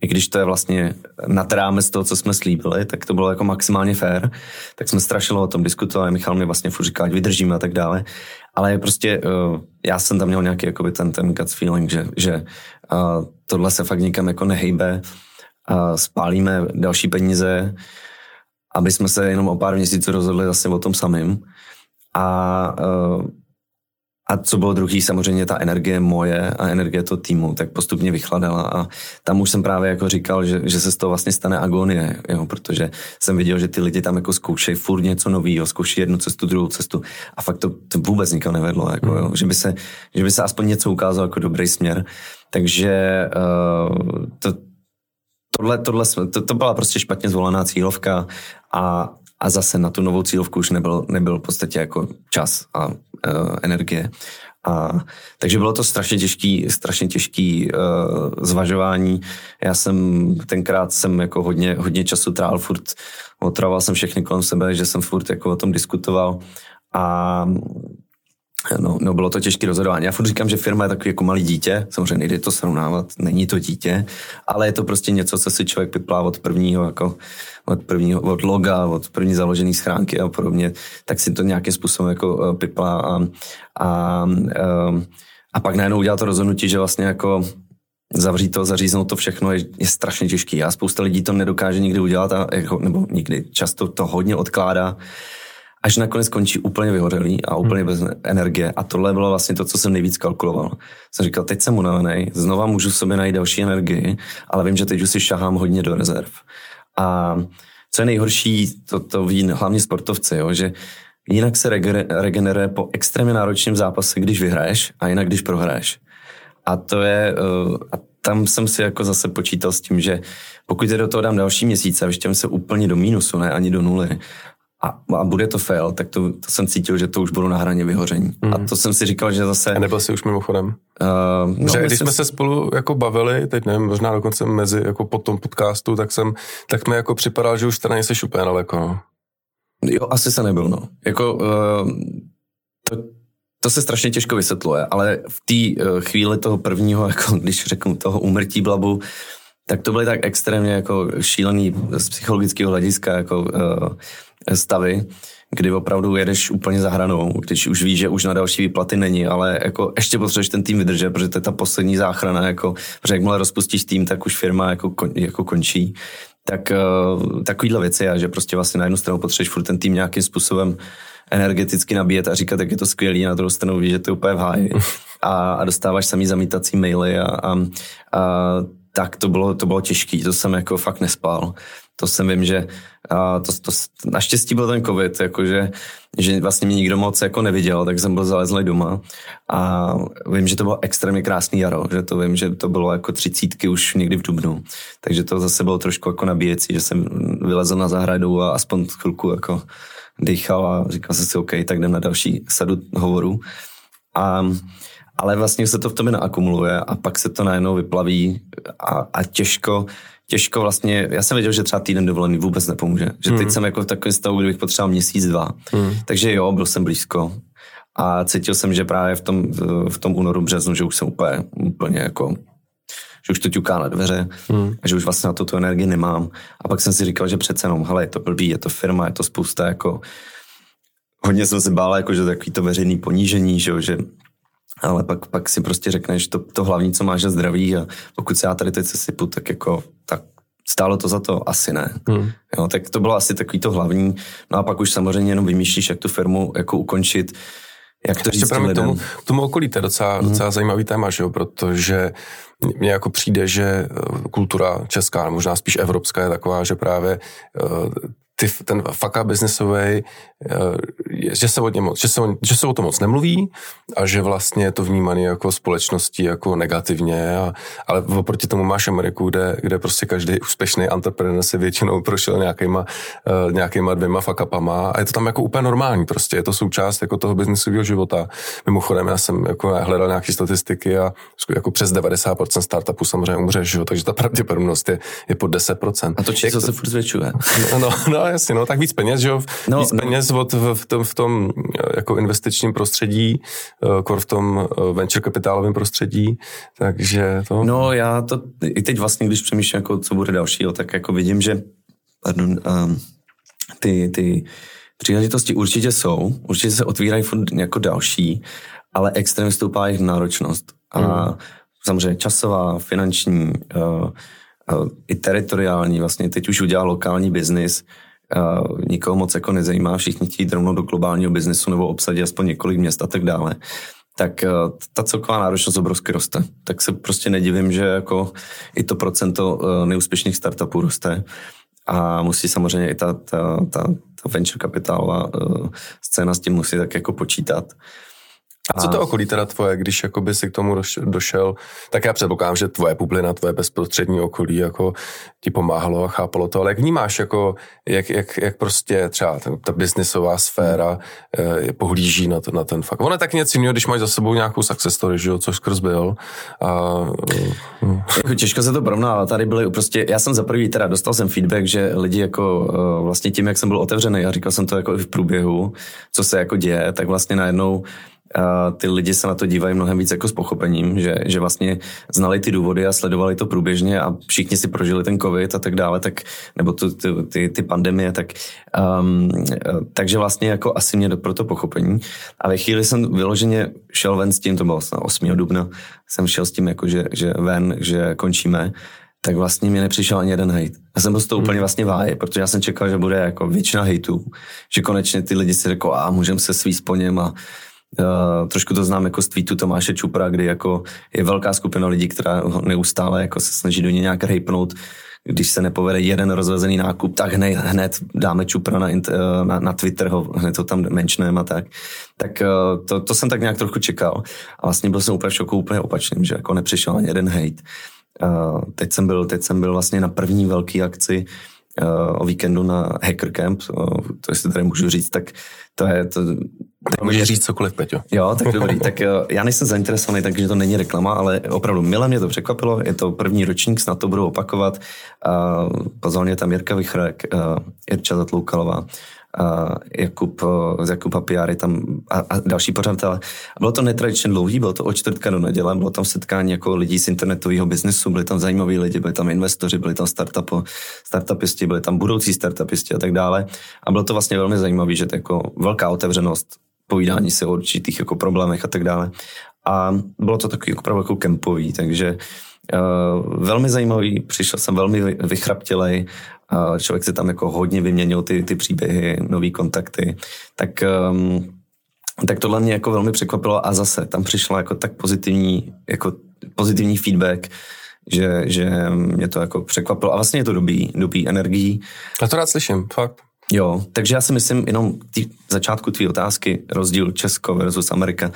i když to je vlastně nad rámec toho, co jsme slíbili, tak to bylo jako maximálně fair, tak jsme strašilo o tom diskutovali, Michal mi vlastně furt říkal, vydržíme a tak dále, ale prostě uh, já jsem tam měl nějaký jakoby ten, ten gut feeling, že, že uh, tohle se fakt nikam jako nehejbe, spálíme další peníze, aby jsme se jenom o pár měsíců rozhodli zase o tom samým. A uh, a co bylo druhý, samozřejmě ta energie moje a energie toho týmu, tak postupně vychladala. A tam už jsem právě jako říkal, že, že se z toho vlastně stane agonie, jo, protože jsem viděl, že ty lidi tam jako zkoušejí furt něco nového, zkouší jednu cestu, druhou cestu. A fakt to, to vůbec nikam nevedlo, jako, jo, že, by se, že by se aspoň něco ukázalo jako dobrý směr. Takže uh, to, tohle, tohle, to, to byla prostě špatně zvolená cílovka a a zase na tu novou cílovku už nebyl, nebyl v podstatě jako čas a uh, energie. A, takže bylo to strašně těžký, strašně těžký uh, zvažování. Já jsem tenkrát jsem jako hodně, hodně času trál furt, otravoval jsem všechny kolem sebe, že jsem furt jako o tom diskutoval a No, no, bylo to těžké rozhodování. Já furt říkám, že firma je takový jako malý dítě, samozřejmě nejde to srovnávat, není to dítě, ale je to prostě něco, co si člověk vyplá od prvního, jako od prvního, od loga, od první založené schránky a podobně, tak si to nějakým způsobem jako piplá a, a, a, a pak najednou udělá to rozhodnutí, že vlastně jako zavřít to, zaříznout to všechno je, je strašně těžký. A spousta lidí to nedokáže nikdy udělat, a, jako, nebo nikdy, často to hodně odkládá až nakonec skončí úplně vyhořelý a úplně hmm. bez energie. A tohle bylo vlastně to, co jsem nejvíc kalkuloval. Jsem říkal, teď jsem unavený, znova můžu v sobě najít další energii, ale vím, že teď už si šahám hodně do rezerv. A co je nejhorší, to, to ví hlavně sportovci, jo, že jinak se regeneruje po extrémně náročném zápase, když vyhraješ a jinak, když prohraješ. A to je, uh, a tam jsem si jako zase počítal s tím, že pokud je do toho dám další měsíce a vyštěm se úplně do mínusu, ne ani do nuly, a, a bude to fail, tak to, to jsem cítil, že to už budu na hraně vyhoření. Mm. A hmm. to jsem si říkal, že zase... A nebyl jsi už mimochodem? Uh, no, že když jsme se spolu jako bavili, teď nevím, možná dokonce mezi, jako po tom podcastu, tak jsem, tak mi jako připadal, že už teda nejsi úplně daleko. No. Jo, asi se nebyl, no. Jako, uh, to, to se strašně těžko vysvětluje, ale v té uh, chvíli toho prvního, jako když řeknu toho umrtí blabu, tak to byly tak extrémně jako šílený z psychologického hlediska jako uh, stavy, kdy opravdu jedeš úplně za hranou, když už víš, že už na další výplaty není, ale jako ještě potřebuješ ten tým vydržet, protože to je ta poslední záchrana, jako, protože jakmile rozpustíš tým, tak už firma jako, jako končí. Tak uh, takovýhle věci a že prostě vlastně na jednu stranu potřebuješ furt ten tým nějakým způsobem energeticky nabíjet a říkat, jak je to skvělý, na druhou stranu víš, že to je úplně v háji a, a dostáváš samý zamítací maily a, a, a tak to bylo, to bylo těžké, to jsem jako fakt nespal. To jsem vím, že a to, to, naštěstí byl ten covid, jakože, že vlastně mě nikdo moc jako neviděl, tak jsem byl zalezlý doma a vím, že to bylo extrémně krásný jaro, že to vím, že to bylo jako třicítky už někdy v Dubnu, takže to zase bylo trošku jako nabíjecí, že jsem vylezl na zahradu a aspoň chvilku jako dýchal a říkal jsem si OK, tak jdem na další sadu hovorů. A ale vlastně se to v tobě naakumuluje a pak se to najednou vyplaví a, a těžko, těžko vlastně, já jsem věděl, že třeba týden dovolený vůbec nepomůže, že teď hmm. jsem jako v takovém stavu, kdybych potřeboval měsíc, dva, hmm. takže jo, byl jsem blízko a cítil jsem, že právě v tom, v tom únoru, březnu, že už jsem úplně, úplně jako že už to ťuká na dveře hmm. a že už vlastně na to tu energii nemám. A pak jsem si říkal, že přece jenom, hele, je to blbý, je to firma, je to spousta jako hodně jsem se bál, jako, že takový to veřejný ponížení, že, že ale pak, pak si prostě řekneš to, to hlavní, co máš, je zdraví a pokud se já tady teď sypu, tak jako, tak stálo to za to? Asi ne. Hmm. Jo, tak to bylo asi takový to hlavní. No a pak už samozřejmě jenom vymýšlíš, jak tu firmu jako ukončit, jak to Ještě říct k tomu, tomu okolí, to je docela, hmm. docela zajímavý téma, že jo? protože mně jako přijde, že eh, kultura česká, možná spíš evropská je taková, že právě eh, ty, ten fuck up businessový, eh, že se, o něm, že, se o, že se o tom moc nemluví a že vlastně je to vnímané jako společností jako negativně, a, ale oproti tomu máš Ameriku, kde, kde prostě každý úspěšný entrepreneur si většinou prošel nějakýma, uh, nějakýma dvěma fuck upama a je to tam jako úplně normální prostě, je to součást jako toho biznesového života. Mimochodem já jsem jako hledal nějaké statistiky a jako přes 90% startupů samozřejmě umře, že jo, takže ta pravděpodobnost je, je pod 10%. A to číslo se furt zvětšuje. No, no, no jasně, no, tak víc peněz, že jo? No, víc no. peněz od, v, v, tom, v tom jako investičním prostředí, uh, v tom uh, venture kapitálovém prostředí, takže to... No já to, i teď vlastně, když přemýšlím, jako, co bude dalšího, tak jako vidím, že pardon, um, ty, ty příležitosti určitě jsou, určitě se otvírají jako další, ale extrémně stoupá jejich náročnost. A mm. samozřejmě časová, finanční, uh, i teritoriální, vlastně teď už udělal lokální biznis, uh, nikoho moc jako nezajímá, všichni chtějí rovnou do globálního biznesu nebo obsadit aspoň několik měst a tak dále, tak uh, ta celková náročnost obrovsky roste. Tak se prostě nedivím, že jako i to procento uh, neúspěšných startupů roste a musí samozřejmě i ta, ta, ta, ta venture kapitálová uh, scéna s tím musí tak jako počítat. A co to okolí teda tvoje, když jakoby si k tomu došel, tak já předpokládám, že tvoje bublina, tvoje bezprostřední okolí jako ti pomáhalo a chápalo to, ale jak vnímáš, jako, jak, jak, jak prostě třeba ta, ta biznisová sféra eh, pohlíží na, to, na ten fakt. Ono je tak něco jiného, když máš za sebou nějakou success story, že jo, což skrz byl. A, hm. jako těžko se to porovná, tady byly prostě, já jsem za prvý teda dostal jsem feedback, že lidi jako uh, vlastně tím, jak jsem byl otevřený a říkal jsem to jako i v průběhu, co se jako děje, tak vlastně najednou a ty lidi se na to dívají mnohem víc jako s pochopením, že, že vlastně znali ty důvody a sledovali to průběžně a všichni si prožili ten covid a tak dále, tak, nebo tu, ty, ty, ty pandemie, tak, um, takže vlastně jako asi mě pro to pochopení. A ve chvíli jsem vyloženě šel ven s tím, to bylo 8. dubna, jsem šel s tím jako, že, že ven, že končíme tak vlastně mi nepřišel ani jeden hejt. Já jsem byl z toho úplně hmm. vlastně váje, protože já jsem čekal, že bude jako většina hejtů, že konečně ty lidi si řekl, a můžeme se svíst po něm a Uh, trošku to znám jako z tweetu Tomáše Čupra, kdy jako je velká skupina lidí, která neustále jako se snaží do něj nějak rejpnout. Když se nepovede jeden rozvezený nákup, tak hned, hned dáme Čupra na, na, na Twitter, ho, hned to tam menšneme a tak. Tak uh, to, to, jsem tak nějak trochu čekal. A vlastně byl jsem úplně v šoku úplně opačným, že jako nepřišel ani jeden hate. Uh, teď, jsem byl, teď jsem byl vlastně na první velké akci uh, o víkendu na Hacker Camp, uh, to jestli tady můžu říct, tak to je... To, tak můžeš říct cokoliv, Peťo. Jo, tak dobrý. tak uh, já nejsem zainteresovaný, takže to není reklama, ale opravdu milé mě to překvapilo. Je to první ročník, snad to budu opakovat. Pozval mě tam Jirka Vichrek, uh, Jirča Zatloukalová, Jakub, z Jakuba Piary tam a, a další pořadatelé. Bylo to netradičně dlouhý, bylo to od čtvrtka do neděle, bylo tam setkání jako lidí z internetového biznesu, byli tam zajímaví lidi, byli tam investoři, byli tam startup, startupisti, byli tam budoucí startupisti a tak dále. A bylo to vlastně velmi zajímavé, že to jako velká otevřenost, povídání se o určitých jako problémech a tak dále. A bylo to takový opravdu jako kempový, takže Uh, velmi zajímavý, přišel jsem velmi vychraptělej člověk se tam jako hodně vyměnil ty, ty příběhy, nový kontakty, tak, um, tak tohle mě jako velmi překvapilo a zase tam přišla jako tak pozitivní, jako pozitivní feedback, že, že mě to jako překvapilo a vlastně je to dobrý, dobrý energií. Já to rád slyším, fakt. Jo, takže já si myslím jenom tý, začátku tvý otázky, rozdíl Česko versus Amerika,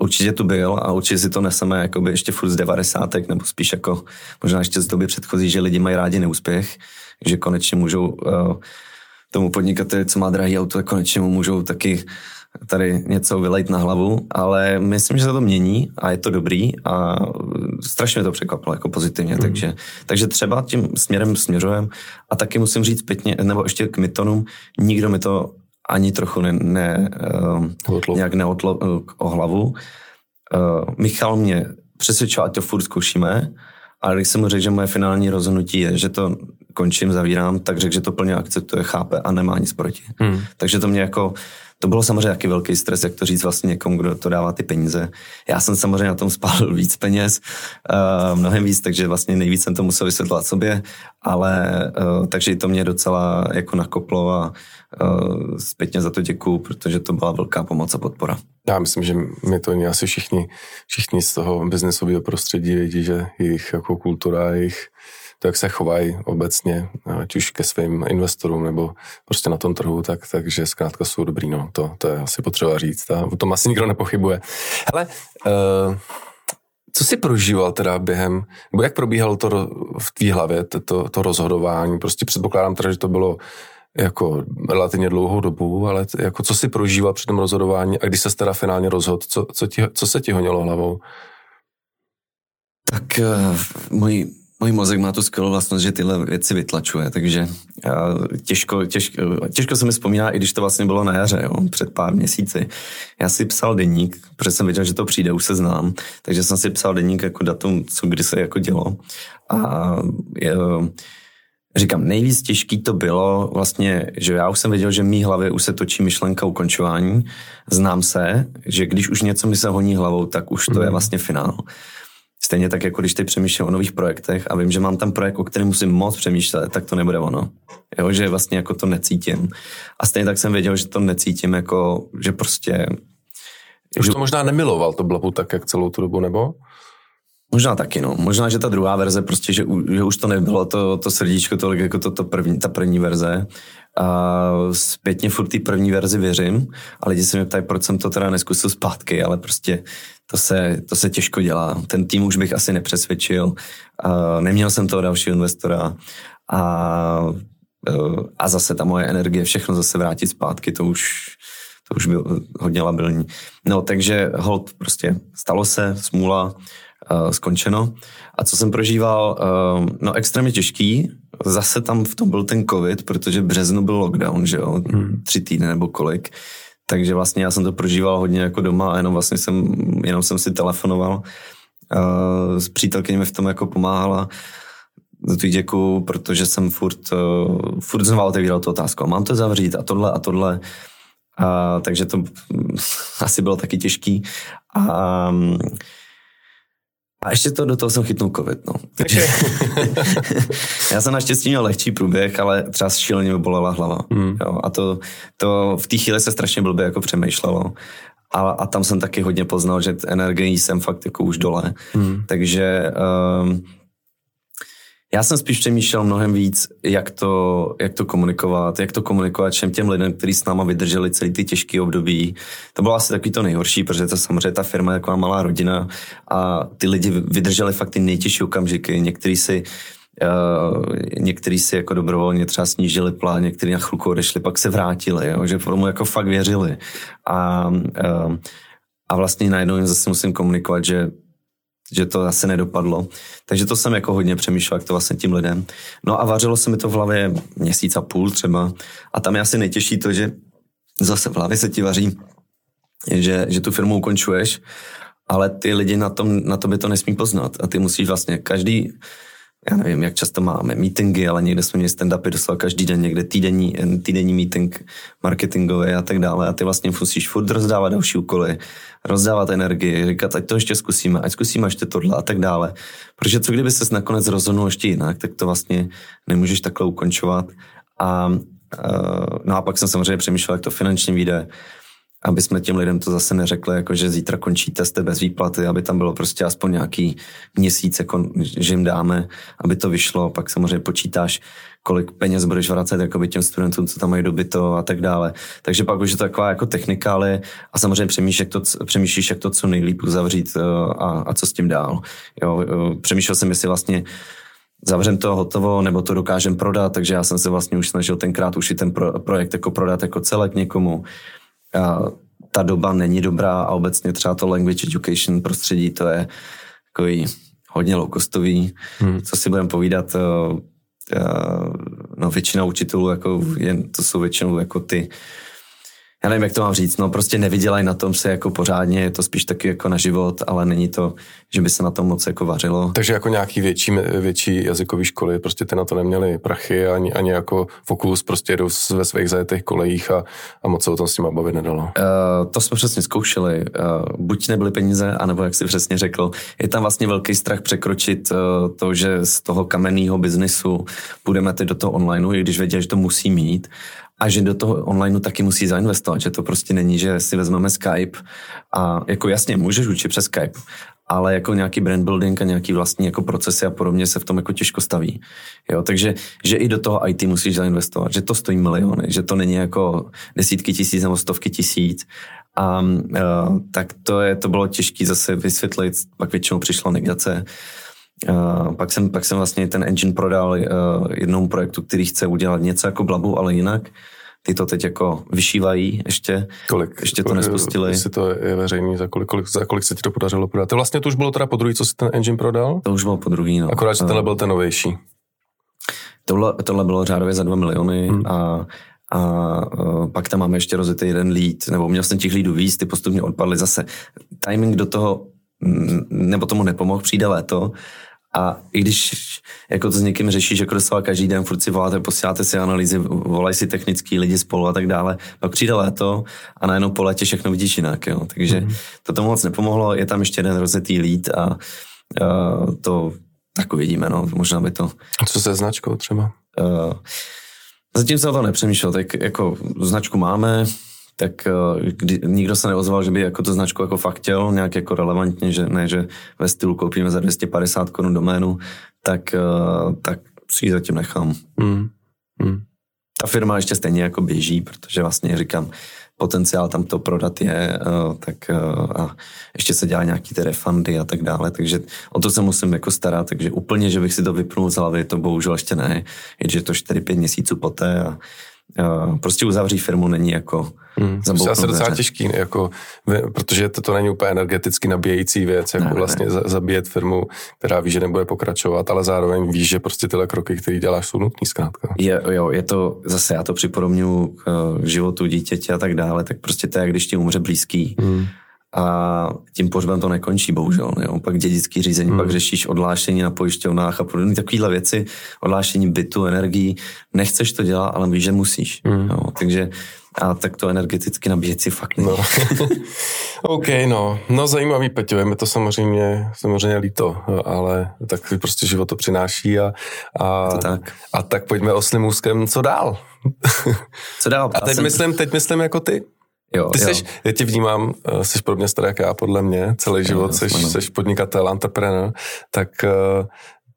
určitě tu byl a určitě si to neseme jakoby ještě furt z 90. nebo spíš jako možná ještě z doby předchozí, že lidi mají rádi neúspěch že konečně můžou uh, tomu podnikateli, co má drahý auto, konečně mu můžou taky tady něco vylejt na hlavu, ale myslím, že se to mění a je to dobrý a strašně to překvapilo jako pozitivně, mm. takže, takže třeba tím směrem směřujem a taky musím říct pěkně, nebo ještě k Mytonům, nikdo mi to ani trochu ne, ne uh, nějak neotlo uh, o hlavu. Uh, Michal mě přesvědčil, ať to furt zkoušíme, ale když jsem mu řekl, že moje finální rozhodnutí je, že to končím, zavírám, tak řekl, že to plně akceptuje, chápe a nemá nic proti. Hmm. Takže to mě jako, to bylo samozřejmě jaký velký stres, jak to říct vlastně někomu, kdo to dává ty peníze. Já jsem samozřejmě na tom spálil víc peněz, uh, mnohem víc, takže vlastně nejvíc jsem to musel vysvětlovat sobě, ale uh, takže to mě docela jako nakoplo a uh, zpětně za to děkuju, protože to byla velká pomoc a podpora. Já myslím, že my to asi všichni, všichni z toho biznesového prostředí vědí, že jejich jako kultura, jejich to, jak se chovají obecně, ať už ke svým investorům nebo prostě na tom trhu, tak, takže zkrátka jsou dobrý, no, to, to je asi potřeba říct a o tom asi nikdo nepochybuje. Hele, uh, co jsi prožíval teda během, nebo jak probíhalo to v tvý hlavě, to, to, to rozhodování, prostě předpokládám teda, že to bylo jako relativně dlouhou dobu, ale jako co si prožíval při tom rozhodování a když se teda finálně rozhodl, co, co, ti, co se ti honilo hlavou? Tak uh, můj můj mozek má tu skvělou vlastnost, že tyhle věci vytlačuje, takže těžko, těžko, těžko se mi vzpomíná, i když to vlastně bylo na jaře, jo, před pár měsíci. Já si psal deník, protože jsem věděl, že to přijde, už se znám, takže jsem si psal deník jako datum, co kdy se jako dělo. A je, říkám, nejvíc těžký to bylo vlastně, že já už jsem věděl, že v mý hlavě už se točí myšlenka ukončování. Znám se, že když už něco mi se honí hlavou, tak už to je mhm. vlastně finál. Stejně tak, jako když teď přemýšlím o nových projektech a vím, že mám tam projekt, o kterém musím moc přemýšlet, tak to nebude ono. Jo, že vlastně jako to necítím. A stejně tak jsem věděl, že to necítím, jako, že prostě... Už to možná nemiloval, to blabu tak, jak celou tu dobu, nebo? Možná taky, no. Možná, že ta druhá verze, prostě, že, že už to nebylo to, to srdíčko tolik jako to, to první, ta první verze. A zpětně furt té první verzi věřím a lidi se mě ptají, proč jsem to teda neskusil zpátky, ale prostě to se, to se těžko dělá. Ten tým už bych asi nepřesvědčil. A neměl jsem toho dalšího investora a, a zase ta moje energie, všechno zase vrátit zpátky, to už, to už byl hodně labilní. No, takže hold, prostě stalo se, smůla, uh, skončeno. A co jsem prožíval, uh, no extrémně těžký, zase tam v tom byl ten covid, protože v březnu byl lockdown, že jo, hmm. tři týdny nebo kolik, takže vlastně já jsem to prožíval hodně jako doma a jenom vlastně jsem, jenom jsem si telefonoval. Uh, s přítelkyní mi v tom jako pomáhala. Za to děkuju, protože jsem furt, uh, furt znovu otevíral tu otázku. Mám to zavřít a tohle a tohle. A, takže to asi bylo taky těžký. A, a ještě to do toho jsem chytnul covid, no. Takže já jsem naštěstí měl lehčí průběh, ale třeba šíleně mi bolela hlava. Mm. Jo, a to, to v té chvíli se strašně blbě jako přemýšlelo. A, a tam jsem taky hodně poznal, že energii jsem fakt jako už dole. Mm. Takže um, já jsem spíš přemýšlel mnohem víc, jak to, jak to komunikovat, jak to komunikovat všem těm lidem, kteří s náma vydrželi celý ty těžké období. To bylo asi takový to nejhorší, protože to samozřejmě ta firma je taková malá rodina a ty lidi vydrželi fakt ty nejtěžší okamžiky. Někteří si Uh, někteří si jako dobrovolně třeba snížili plán, někteří na chvilku odešli, pak se vrátili, jo, že tomu jako fakt věřili. A, uh, a vlastně najednou jim zase musím komunikovat, že že to asi nedopadlo. Takže to jsem jako hodně přemýšlel, jak to vlastně tím lidem. No a vařilo se mi to v hlavě měsíc a půl třeba. A tam je asi nejtěžší to, že zase v hlavě se ti vaří, že, že tu firmu ukončuješ, ale ty lidi na, tom, na to by to nesmí poznat. A ty musíš vlastně každý, já nevím, jak často máme meetingy, ale někde jsme měli stand-upy doslova každý den, někde týdenní, týdenní meeting marketingový a tak dále. A ty vlastně musíš furt rozdávat další úkoly, rozdávat energii, říkat, ať to ještě zkusíme, ať zkusíme ještě tohle a tak dále. Protože co kdyby ses nakonec rozhodnul ještě jinak, tak to vlastně nemůžeš takhle ukončovat. A, uh, no a pak jsem samozřejmě přemýšlel, jak to finančně vyjde aby jsme těm lidem to zase neřekli, jako že zítra končíte, jste bez výplaty, aby tam bylo prostě aspoň nějaký měsíc, jako, že jim dáme, aby to vyšlo. Pak samozřejmě počítáš, kolik peněz budeš vracet jakoby těm studentům, co tam mají dobyto a tak dále. Takže pak už je to taková jako technikály a samozřejmě přemýšlíš, jak to, přemýšlíš, jak to co nejlíp uzavřít eh, a, a co s tím dál. Jo, eh, přemýšlel jsem, jestli vlastně zavřem to hotovo, nebo to dokážem prodat, takže já jsem se vlastně už snažil tenkrát už i ten pro, projekt jako prodat jako celek někomu ta doba není dobrá a obecně třeba to language education prostředí, to je takový hodně low-costový. Hmm. Co si budeme povídat, eh, eh, no většina učitelů, jako jen, to jsou většinou jako ty já nevím, jak to mám říct, no prostě nevydělají na tom se jako pořádně, je to spíš taky jako na život, ale není to, že by se na tom moc jako vařilo. Takže jako nějaký větší, větší jazykový školy, prostě ty na to neměli prachy, ani, ani jako fokus, prostě jdou ve svých zajetých kolejích a, a moc se o tom s nimi bavit nedalo. Uh, to jsme přesně zkoušeli. Uh, buď nebyly peníze, anebo jak si přesně řekl, je tam vlastně velký strach překročit uh, to, že z toho kamenného biznisu půjdeme teď do toho onlineu, i když věděl, že to musí mít a že do toho onlineu taky musí zainvestovat, že to prostě není, že si vezmeme Skype a jako jasně můžeš učit přes Skype, ale jako nějaký brand building a nějaký vlastní jako procesy a podobně se v tom jako těžko staví. Jo, takže že i do toho IT musíš zainvestovat, že to stojí miliony, že to není jako desítky tisíc nebo stovky tisíc. A uh, tak to, je, to bylo těžké zase vysvětlit, pak většinou přišla negace. Uh, pak, jsem, pak jsem vlastně ten engine prodal uh, jednomu projektu, který chce udělat něco jako Blabu, ale jinak. Ty to teď jako vyšívají ještě. Kolik? Ještě to nespustili. Jestli to je veřejný, za kolik, kolik, za kolik se ti to podařilo prodat? To vlastně to už bylo teda po druhý, co si ten engine prodal? To už bylo po druhý, no. Akorát, že tenhle byl ten novější. Tohle, tohle bylo řádově za 2 miliony hmm. a a uh, pak tam máme ještě rozjetý jeden lead, nebo měl jsem těch leadů víc, ty postupně odpadly zase. Timing do toho, nebo tomu nepomohl, přijde léto a i když jako to s někým řešíš, jako dostává každý den, furt si voláte, posíláte si analýzy, volají si technický lidi spolu a tak dále, pak přijde léto a najednou po létě všechno vidíš jinak, jo. Takže mm-hmm. to tomu moc nepomohlo, je tam ještě jeden rozjetý lead a, a to tak uvidíme, no, možná by to... A co se značkou třeba? Uh, zatím jsem o to nepřemýšlel, tak jako značku máme, tak eh, kdy, nikdo se neozval, že by jako tu značku jako fakt chtěl, nějak jako relevantně, že ne, že ve stylu koupíme za 250 korun doménu, tak, eh, tak si ji zatím nechám. Mm. Mm. Ta firma ještě stejně jako běží, protože vlastně říkám, potenciál tam to prodat je, eh, tak a ještě se dělá nějaký ty refundy a tak dále, takže o to se musím jako starat, takže úplně, že bych si to vypnul z hlavy, to bohužel ještě ne, je, že to 4-5 měsíců poté a uh, prostě uzavřít firmu není jako Hmm. To je asi docela těžký, jako, protože to, to není úplně energeticky nabíjející věc, jako ne, vlastně ne. zabíjet firmu, která ví, že nebude pokračovat, ale zároveň ví, že prostě tyhle kroky, které děláš, jsou nutné zkrátka. Je, jo, je to, zase já to připodobňuji k uh, životu dítěte a tak dále, tak prostě to je, když ti umře blízký. Hmm a tím pohřbem to nekončí, bohužel. Jo. Pak dědický řízení, hmm. pak řešíš odlášení na pojišťovnách a podobné takovéhle věci, odlášení bytu, energií. Nechceš to dělat, ale víš, že musíš. Hmm. Jo. Takže a tak to energeticky nabíjet si fakt no. OK, no. No zajímavý, Peťo, je mi to samozřejmě, samozřejmě líto, ale tak prostě život to přináší a, a, to tak. a tak pojďme oslým úzkem, co dál? co dál? A teď, jsem... myslím, teď myslím jako ty. Jo, ty jsi, já tě vnímám, eh, jsi podobně starý jak já, podle mě, celý život jsi, jsi podnikatel, entrepreneur, tak uh,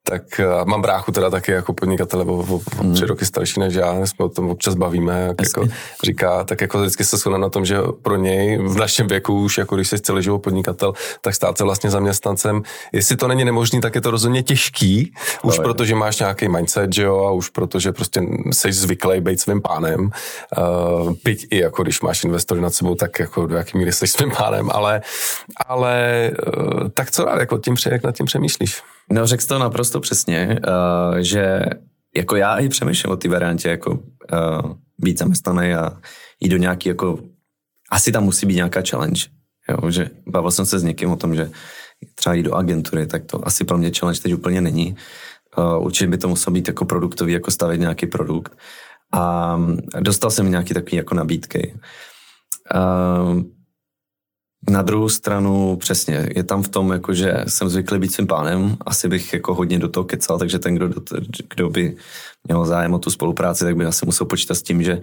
tak mám bráchu teda taky jako podnikatele o, o, o mm. tři roky starší než já, jsme o tom občas bavíme, jak jako říká, tak jako vždycky se shodneme na tom, že pro něj v našem věku už, jako když jsi celý život podnikatel, tak stát se vlastně zaměstnancem. Jestli to není nemožný, tak je to rozhodně těžký, už no, protože máš nějaký mindset, že jo, a už protože prostě jsi zvyklý být svým pánem, uh, byť i jako když máš investory nad sebou, tak jako do jaký míry jsi svým pánem, ale, ale uh, tak co rád, jako tím, jak nad tím přemýšlíš? No řekl to naprosto přesně, uh, že jako já i přemýšlím o té variantě, jako uh, být zaměstnaný a jít do nějaký jako, asi tam musí být nějaká challenge, jo, že bavil jsem se s někým o tom, že třeba jít do agentury, tak to asi pro mě challenge teď úplně není. Uh, určitě by to muselo být jako produktový, jako stavit nějaký produkt. A dostal jsem nějaký takový jako nabídky. Uh, na druhou stranu, přesně, je tam v tom, jako, že jsem zvyklý být svým pánem, asi bych jako hodně do toho kecal, takže ten, kdo, kdo by měl zájem o tu spolupráci, tak by asi musel počítat s tím, že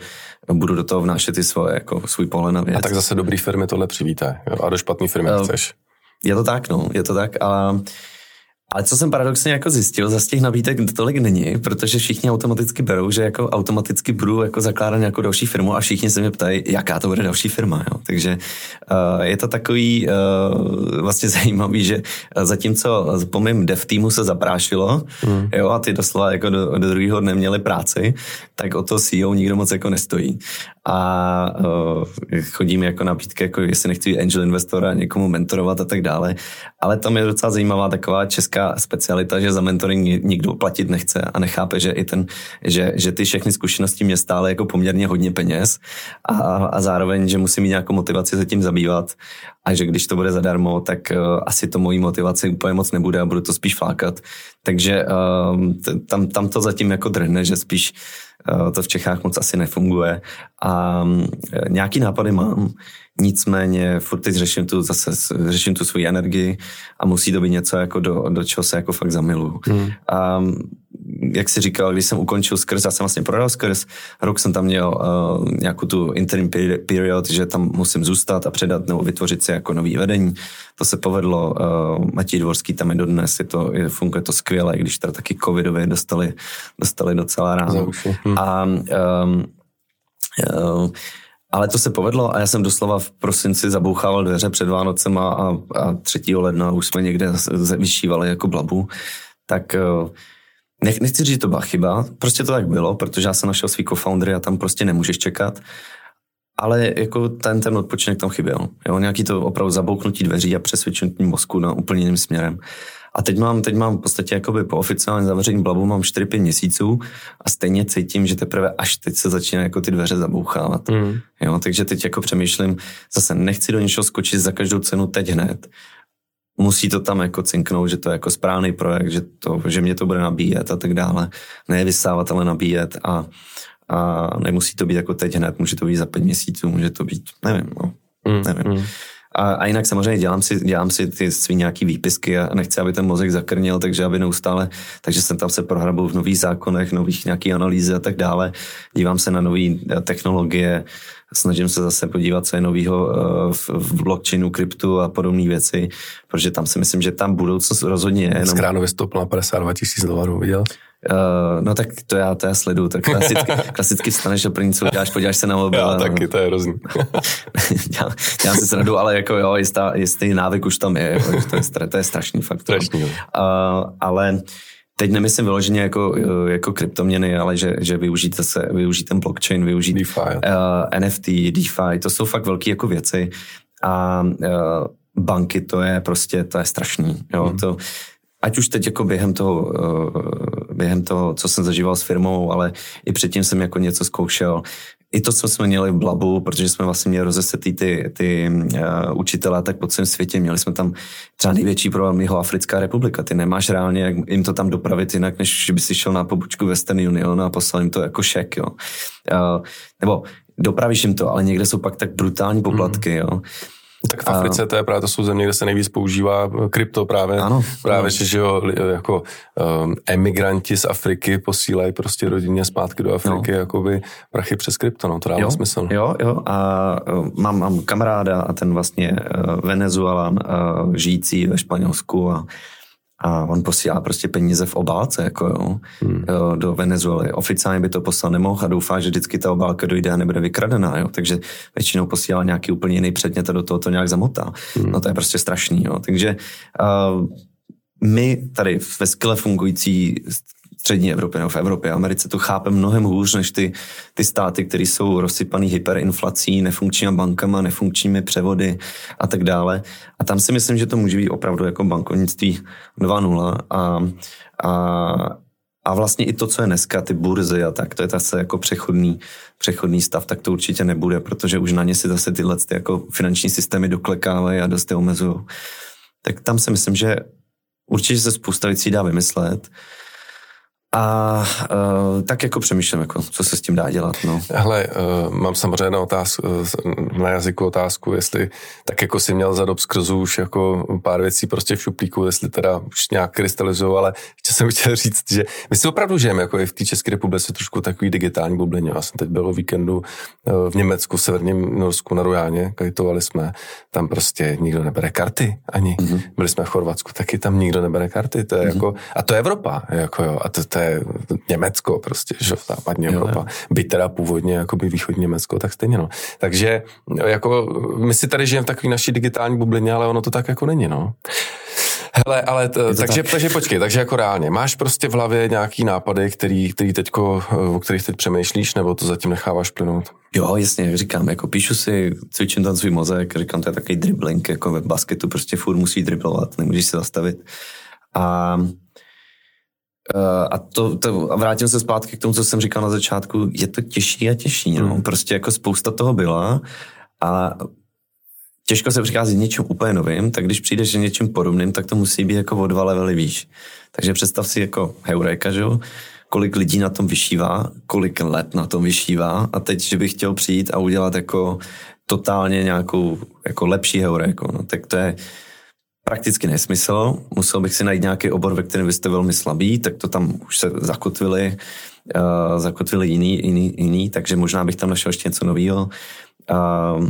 budu do toho vnášet i svoje, jako svůj pohled na věc. A tak zase dobrý firmy tohle přivíte, a do špatné firmy uh, chceš. Je to tak, no, je to tak, ale ale co jsem paradoxně jako zjistil, za těch nabídek tolik není, protože všichni automaticky berou, že jako automaticky budu jako zakládat nějakou další firmu a všichni se mě ptají, jaká to bude další firma. Jo. Takže uh, je to takový uh, vlastně zajímavý, že zatímco po mém dev týmu se zaprášilo mm. jo, a ty doslova jako do, do druhého dne měli práci, tak o to CEO nikdo moc jako nestojí. A uh, chodím jako nabídky, jako jestli nechci angel investor a někomu mentorovat a tak dále. Ale tam je docela zajímavá taková česká specialita, že za mentoring nikdo platit nechce a nechápe, že i ten, že, že ty všechny zkušenosti mě stále jako poměrně hodně peněz a, a zároveň, že musím mít nějakou motivaci se tím zabývat a že když to bude zadarmo, tak uh, asi to mojí motivaci úplně moc nebude a budu to spíš flákat. Takže uh, tam, tam to zatím jako drhne, že spíš to v Čechách moc asi nefunguje a um, nějaký nápady mám, Nicméně furt teď řeším tu zase, řeším tu svoji energii a musí to být něco, jako do, do čeho se jako fakt zamiluju. Hmm. A jak jsi říkal, když jsem ukončil skrz, já jsem vlastně prodal skrz, rok jsem tam měl uh, nějakou tu interim period, že tam musím zůstat a předat nebo vytvořit si jako nový vedení. To se povedlo, uh, Matěj Dvorský tam je dodnes, je to, je, funguje to skvěle, když teda taky covidové dostali, dostali docela ráno. Hmm. A um, uh, ale to se povedlo a já jsem doslova v prosinci zabouchával dveře před Vánocem a, a 3. ledna už jsme někde vyšívali jako blabu. Tak nech, nechci říct, že to byla chyba, prostě to tak bylo, protože já jsem našel svý co-foundry a tam prostě nemůžeš čekat. Ale jako ten, ten odpočinek tam chyběl. Jo, nějaký to opravdu zabouknutí dveří a přesvědčení mozku na úplně jiným směrem. A teď mám, teď mám v podstatě jakoby po oficiálním zavření blabu mám 4-5 měsíců a stejně cítím, že teprve až teď se začíná jako ty dveře zabouchávat. Mm. Jo, takže teď jako přemýšlím, zase nechci do něčeho skočit za každou cenu teď hned. Musí to tam jako cinknout, že to je jako správný projekt, že, to, že mě to bude nabíjet a tak dále. Ne vysávat, ale nabíjet a, a nemusí to být jako teď hned, může to být za pět měsíců, může to být, nevím, no, mm, nevím. Mm. A, a jinak samozřejmě dělám si, dělám si ty svý nějaký výpisky a nechci, aby ten mozek zakrnil, takže aby neustále, takže jsem tam se prohrabu v nových zákonech, nových nějaký analýzy a tak dále. Dívám se na nové eh, technologie, snažím se zase podívat, co je nového eh, v, v blockchainu, kryptu a podobné věci, protože tam si myslím, že tam budoucnost rozhodně je. Jenom... Skránově na 52 tisíc dolarů, viděl? Uh, no tak to já, to já sleduju, tak klasicky, klasicky vstaneš a první co uděláš, podíváš se na mobil. Já taky, no. to je hrozný. já, já si sradu, ale jako jo, jistá, jistý návyk už tam je, jako, to, je, to je strašný fakt. Strašný, uh, ale Teď nemyslím vyloženě jako, jako kryptoměny, ale že, že využít, se, využít ten blockchain, využít DeFi. Uh, NFT, DeFi, to jsou fakt velké jako věci. A uh, banky, to je prostě, to je strašný. Jo? Mm. To, ať už teď jako během toho, uh, během toho, co jsem zažíval s firmou, ale i předtím jsem jako něco zkoušel. I to, co jsme měli v Blabu, protože jsme vlastně měli rozesetý ty, ty uh, učitele tak po celém světě, měli jsme tam třeba největší problém jeho Africká republika. Ty nemáš reálně, jak jim to tam dopravit jinak, než by si šel na pobočku Western Union a poslal jim to jako šek, jo. Uh, nebo dopravíš jim to, ale někde jsou pak tak brutální poplatky, mm. jo. Tak v Africe a, to je právě to jsou země, kde se nejvíc používá krypto právě. Ano. Právě, ano. že, že jo, jako um, emigranti z Afriky posílají prostě rodině zpátky do Afriky no. jakoby prachy přes krypto, no to dává jo, smysl. Jo, jo a uh, mám, mám kamaráda a ten vlastně uh, Venezuelan uh, žijící ve Španělsku a a on posílá prostě peníze v obálce jako jo, hmm. do Venezuely. Oficiálně by to poslal nemohl a doufá, že vždycky ta obálka dojde a nebude vykradená, jo. takže většinou posílá nějaký úplně jiný předmět a do toho to nějak zamotá. Hmm. No to je prostě strašný. Jo. Takže uh, my tady ve skvěle fungující střední Evropě nebo v Evropě. Americe to chápe mnohem hůř než ty, ty státy, které jsou rozsypané hyperinflací, nefunkčními bankama, nefunkčními převody a tak dále. A tam si myslím, že to může být opravdu jako bankovnictví 2.0 a, a, a vlastně i to, co je dneska, ty burzy a tak, to je zase jako přechodný, přechodný stav, tak to určitě nebude, protože už na ně si zase tyhle ty jako finanční systémy doklekávají a dost je omezují. Tak tam si myslím, že určitě se spousta věcí dá vymyslet. A uh, tak jako přemýšlím, jako, co se s tím dá dělat. No. Hele, uh, mám samozřejmě na, otázku, na jazyku otázku, jestli tak jako si měl za dob skrzu už jako pár věcí prostě v šuplíku, jestli teda už nějak krystalizují, ale ještě jsem chtěl říct, že my si opravdu žijeme jako i v té České republice trošku takový digitální bublině. Já jsem teď byl o víkendu v Německu, v severním Norsku na Rujáně, kajtovali jsme, tam prostě nikdo nebere karty ani. Mm-hmm. Byli jsme v Chorvatsku, taky tam nikdo nebere karty. To je mm-hmm. jako, a to je Evropa, jako jo, a to, to je Německo prostě, že západní Evropa. Byť teda původně jako by východní Německo, tak stejně no. Takže jako my si tady žijeme v takové naší digitální bublině, ale ono to tak jako není, no. Hele, ale t, takže, tak. takže počkej, takže jako reálně, máš prostě v hlavě nějaký nápady, který, který teďko, o kterých teď přemýšlíš, nebo to zatím necháváš plynout? Jo, jasně, říkám, jako píšu si, cvičím ten svůj mozek, říkám, to je takový dribbling, jako ve basketu prostě furt musí driblovat, nemůžeš se zastavit. A a, to, to, a vrátím se zpátky k tomu, co jsem říkal na začátku, je to těžší a těžší. No. Hmm. Prostě jako spousta toho byla a těžko se přichází něčím úplně novým, tak když přijdeš s něčím podobným, tak to musí být jako o dva levely výš. Takže představ si jako Heureka, že kolik lidí na tom vyšívá, kolik let na tom vyšívá a teď, že bych chtěl přijít a udělat jako totálně nějakou jako lepší Heuréku, no, tak to je, prakticky nesmysl. Musel bych si najít nějaký obor, ve kterém vy jste velmi slabý, tak to tam už se zakotvili, uh, zakotvili jiný, jiný, jiný, takže možná bych tam našel ještě něco nového. Uh,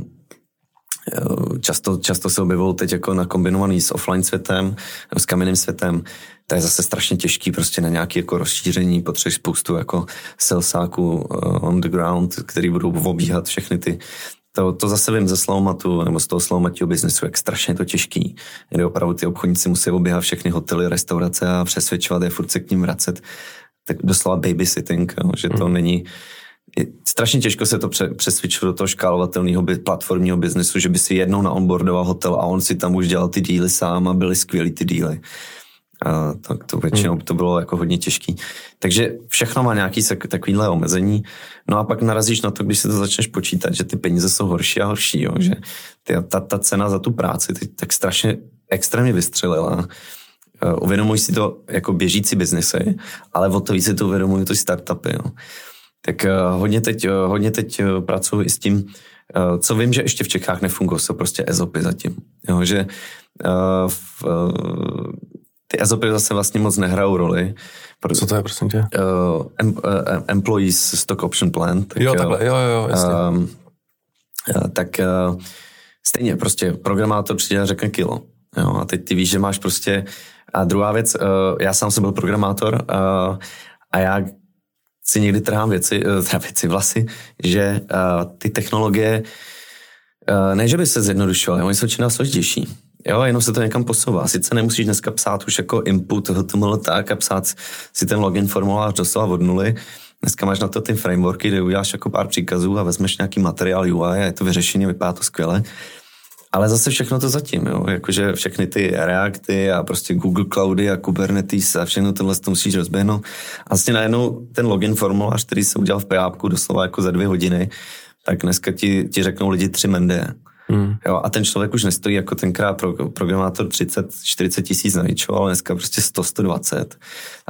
často, často se objevují teď jako na kombinovaný s offline světem, s kamenným světem. To je zase strašně těžký prostě na nějaké jako rozšíření, potřebuješ spoustu jako salesáků uh, on the ground, který budou obíhat všechny ty to, to zase vím ze Slowmatu, nebo z toho Slowmatího biznesu, jak strašně je to těžký. Kdy opravdu ty obchodníci musí oběhat všechny hotely, restaurace a přesvědčovat je furt se k ním vracet. Tak doslova babysitting, jo, že to hmm. není... Je strašně těžko se to přesvědčilo do toho škálovatelného platformního biznesu, že by si jednou naonboardoval hotel a on si tam už dělal ty díly sám a byly skvělý ty díly. A tak to většinou hmm. to bylo jako hodně těžký. Takže všechno má nějaký takovýhle omezení. No a pak narazíš na to, když si to začneš počítat, že ty peníze jsou horší a horší, jo, že ty, ta, ta cena za tu práci ty, tak strašně extrémně vystřelila. Uh, uvědomují si to jako běžící biznesy, ale o to víc si to uvědomují ty startupy. Jo. Tak uh, hodně teď, uh, hodně teď pracuji i s tím, co vím, že ještě v Čechách nefungují, jsou prostě ezopy zatím. Jo, že v, ty ezopy zase vlastně moc nehrajou roli. Co to je, prosím tě? Uh, em, uh, employees Stock Option Plan. Tak, jo, takhle, jo, jo, jasně. Um, uh, tak uh, stejně prostě programátor přijde a řekne kilo. Jo, a teď ty víš, že máš prostě... A druhá věc, uh, já sám jsem byl programátor uh, a já si někdy trhám věci, uh, teda věci, vlasy, že uh, ty technologie uh, ne, že by se zjednodušovaly, oni jsou čím složitější. Jo, jenom se to někam posouvá. Sice nemusíš dneska psát už jako input HTML tak a psát si ten login formulář doslova od nuly. Dneska máš na to ty frameworky, kde uděláš jako pár příkazů a vezmeš nějaký materiál UI a je to vyřešené, vypadá to skvěle. Ale zase všechno to zatím, jo? jakože všechny ty Reacty a prostě Google Cloudy a Kubernetes a všechno tohle to musíš rozběhnout. A vlastně najednou ten login formulář, který se udělal v PHP doslova jako za dvě hodiny, tak dneska ti, ti řeknou lidi tři mende. Hmm. Jo, a ten člověk už nestojí jako tenkrát pro, programátor 30-40 tisíc na ničo, ale dneska prostě 100-120.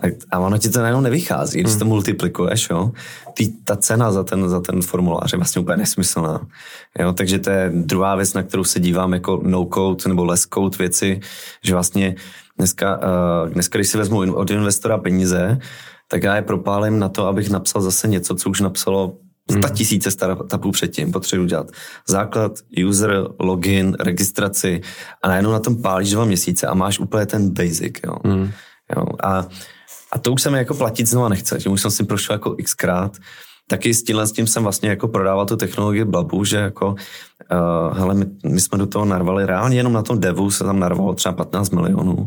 A, a ono ti to najednou nevychází, když hmm. to multiplikuješ, jo. Tý, ta cena za ten, za ten formulář je vlastně úplně nesmyslná. Jo, takže to je druhá věc, na kterou se dívám jako no-code nebo less-code věci, že vlastně dneska, uh, dneska, když si vezmu od investora peníze, tak já je propálím na to, abych napsal zase něco, co už napsalo sta hmm. tisíce startupů předtím, potřebuji dělat základ, user, login, registraci a najednou na tom pálíš dva měsíce a máš úplně ten basic, jo. Mm. jo a, a to už se mi jako platit znova nechce, tím už jsem si prošel jako xkrát, taky s tímhle s tím jsem vlastně jako prodával tu technologii Blabu, že jako uh, hele, my, my, jsme do toho narvali reálně jenom na tom devu se tam narvalo třeba 15 milionů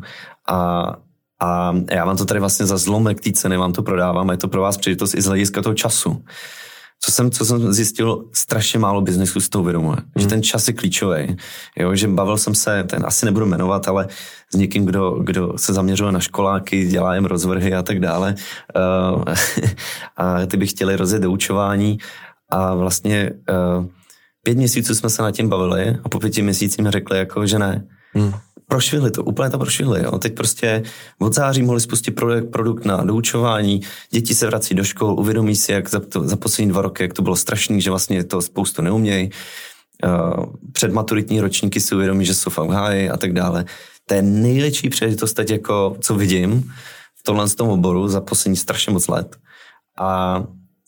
a a já vám to tady vlastně za zlomek té ceny vám to prodávám a je to pro vás příležitost i z hlediska toho času co jsem, co jsem zjistil, strašně málo biznesu s tou uvědomuje. Hmm. Že ten čas je klíčový. Jo, že bavil jsem se, ten asi nebudu jmenovat, ale s někým, kdo, kdo se zaměřuje na školáky, dělá jim rozvrhy a tak dále. Uh, a ty by chtěli rozjet doučování a vlastně uh, pět měsíců jsme se nad tím bavili a po pěti měsících mi řekli, jako, že ne. Hmm prošvihli to, úplně to prošvihli. Jo. Teď prostě od září mohli spustit produkt, produkt na doučování, děti se vrací do škol, uvědomí si, jak za, to, za poslední dva roky, jak to bylo strašný, že vlastně to spoustu neumějí. Uh, předmaturitní ročníky si uvědomí, že jsou v háji a tak dále. To je největší příležitost teď, jako, co vidím v tomhle tom oboru za poslední strašně moc let. A,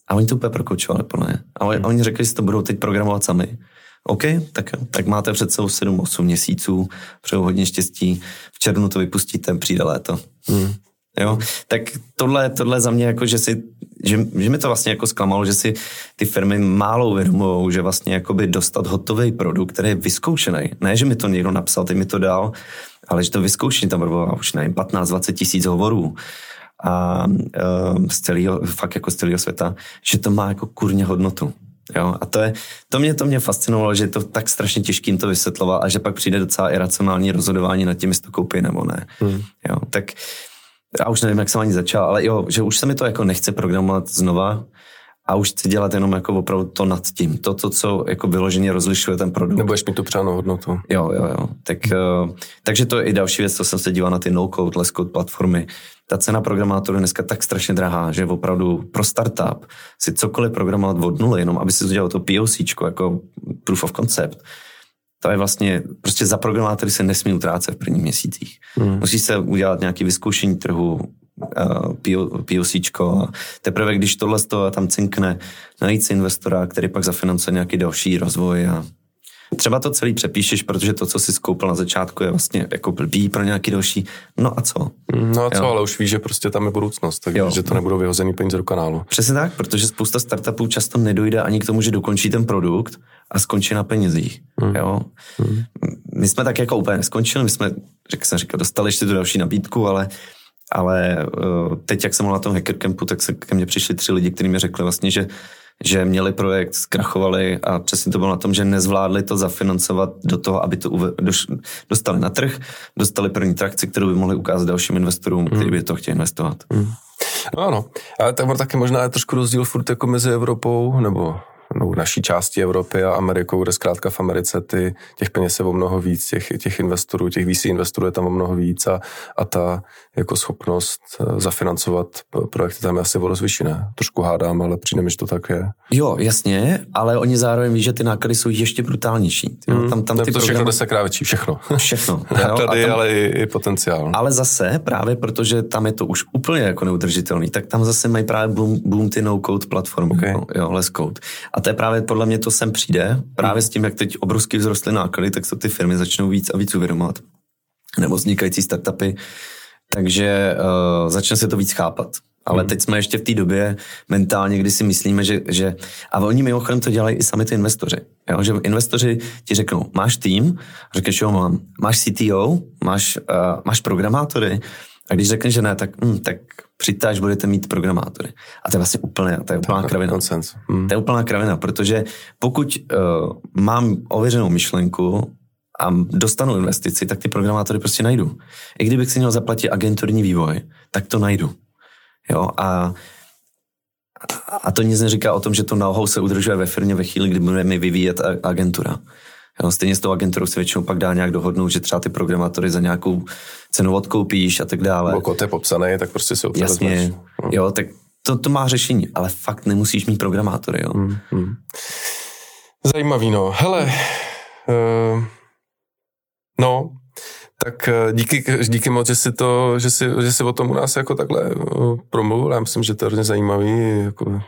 a oni to úplně prokoučovali, podle mě. A oni, hmm. oni řekli, že to budou teď programovat sami. OK, tak, tak máte před sebou 7-8 měsíců, přeju hodně štěstí, v červnu to vypustíte, přijde léto. Hmm. Jo? Tak tohle, tohle za mě jako, že si, že, že mi to vlastně jako zklamalo, že si ty firmy málo uvědomují, že vlastně jakoby dostat hotový produkt, který je vyzkoušený. Ne, že mi to někdo napsal, ty mi to dal, ale že to vyzkoušení tam bylo už nevím, 15-20 tisíc hovorů a um, z celého, fakt jako z celého světa, že to má jako kurně hodnotu. Jo, a to, je, to, mě, to mě fascinovalo, že je to tak strašně těžkým to vysvětlovat a že pak přijde docela iracionální rozhodování nad tím, jestli to koupí nebo ne. Hmm. Jo, tak já už nevím, jak jsem ani začal, ale jo, že už se mi to jako nechce programovat znova a už chci dělat jenom jako opravdu to nad tím. To, to co jako vyloženě rozlišuje ten produkt. Nebo mi tu přánou hodnotu. Jo, jo, jo. Tak, uh, takže to je i další věc, co jsem se díval na ty no-code, less-code platformy ta cena programátoru je dneska tak strašně drahá, že opravdu pro startup si cokoliv programovat od nuly, jenom aby si udělal to POC, jako proof of concept, to je vlastně, prostě za programátory se nesmí utrácet v prvních měsících. Hmm. Musí se udělat nějaký vyzkoušení trhu, uh, POC, teprve když tohle tam cinkne, najít si investora, který pak zafinancuje nějaký další rozvoj a Třeba to celý přepíšeš, protože to, co jsi skoupil na začátku, je vlastně jako blbý pro nějaký další. No a co? No a co, jo. ale už víš, že prostě tam je budoucnost, takže to nebudou vyhozený peníze do kanálu. Přesně tak, protože spousta startupů často nedojde ani k tomu, že dokončí ten produkt a skončí na penězích. Hmm. Jo? Hmm. My jsme tak jako úplně neskončili, my jsme, jak jsem říkal, dostali ještě tu další nabídku, ale ale uh, teď, jak jsem byl na tom Hacker Campu, tak se ke mně přišli tři lidi, kteří mi řekli vlastně, že že měli projekt, zkrachovali a přesně to bylo na tom, že nezvládli to zafinancovat do toho, aby to uve- dostali na trh, dostali první trakci, kterou by mohli ukázat dalším investorům, hmm. kteří by to chtěli investovat. Hmm. No ano, ale tak taky možná je trošku rozdíl furt jako mezi Evropou, nebo no, naší části Evropy a Amerikou, kde zkrátka v Americe ty, těch peněz je o mnoho víc, těch, těch investorů, těch VC investorů je tam o mnoho víc a, a ta jako schopnost eh, zafinancovat projekty tam je asi o rozvyšené. Trošku hádám, ale přijde mi, že to tak je. Jo, jasně, ale oni zároveň ví, že ty náklady jsou ještě brutálnější. Mm, tam, tam ty to všechno programy... větší, všechno. Všechno. Náklady, tam... ale i, i potenciál. Ale zase, právě protože tam je to už úplně jako neudržitelný, tak tam zase mají právě boom, boom ty no-code platformy, okay. jo, jo, less code. A to je právě podle mě to sem přijde, právě s tím, jak teď obrovsky vzrostly náklady, tak se ty firmy začnou víc a víc uvědomovat. Nebo vznikající startupy, takže uh, začne se to víc chápat. Ale teď jsme ještě v té době mentálně, kdy si myslíme, že, že a oni mimochodem to dělají i sami ty investoři. Jo? Že investoři ti řeknou, máš tým, řekneš, jo, mám, máš CTO, máš, uh, máš programátory, a když řekneš, že ne, tak, hm, tak přijďte, až budete mít programátory. A to je vlastně úplně, to je úplná kravina. Hmm. To je úplná kravina, protože pokud uh, mám ověřenou myšlenku a dostanu investici, tak ty programátory prostě najdu. I kdybych si měl zaplatit agenturní vývoj, tak to najdu. Jo, a a to nic neříká o tom, že to know-how se udržuje ve firmě ve chvíli, kdy budeme vyvíjet agentura. Jo, stejně s tou agenturou se většinou pak dá nějak dohodnout, že třeba ty programátory za nějakou cenu odkoupíš a tak dále. Pokud je popsaný, tak prostě se Jasně, no. jo, tak to, to má řešení, ale fakt nemusíš mít programátory, jo. Hmm, hmm. Zajímavý, no. Hele, uh, no, tak eh, díky, díky moc, že jsi, to, že, jsi, že jsi o tom u nás jako takhle uh, promluvil. Já myslím, že to je hrozně zajímavý. Jako,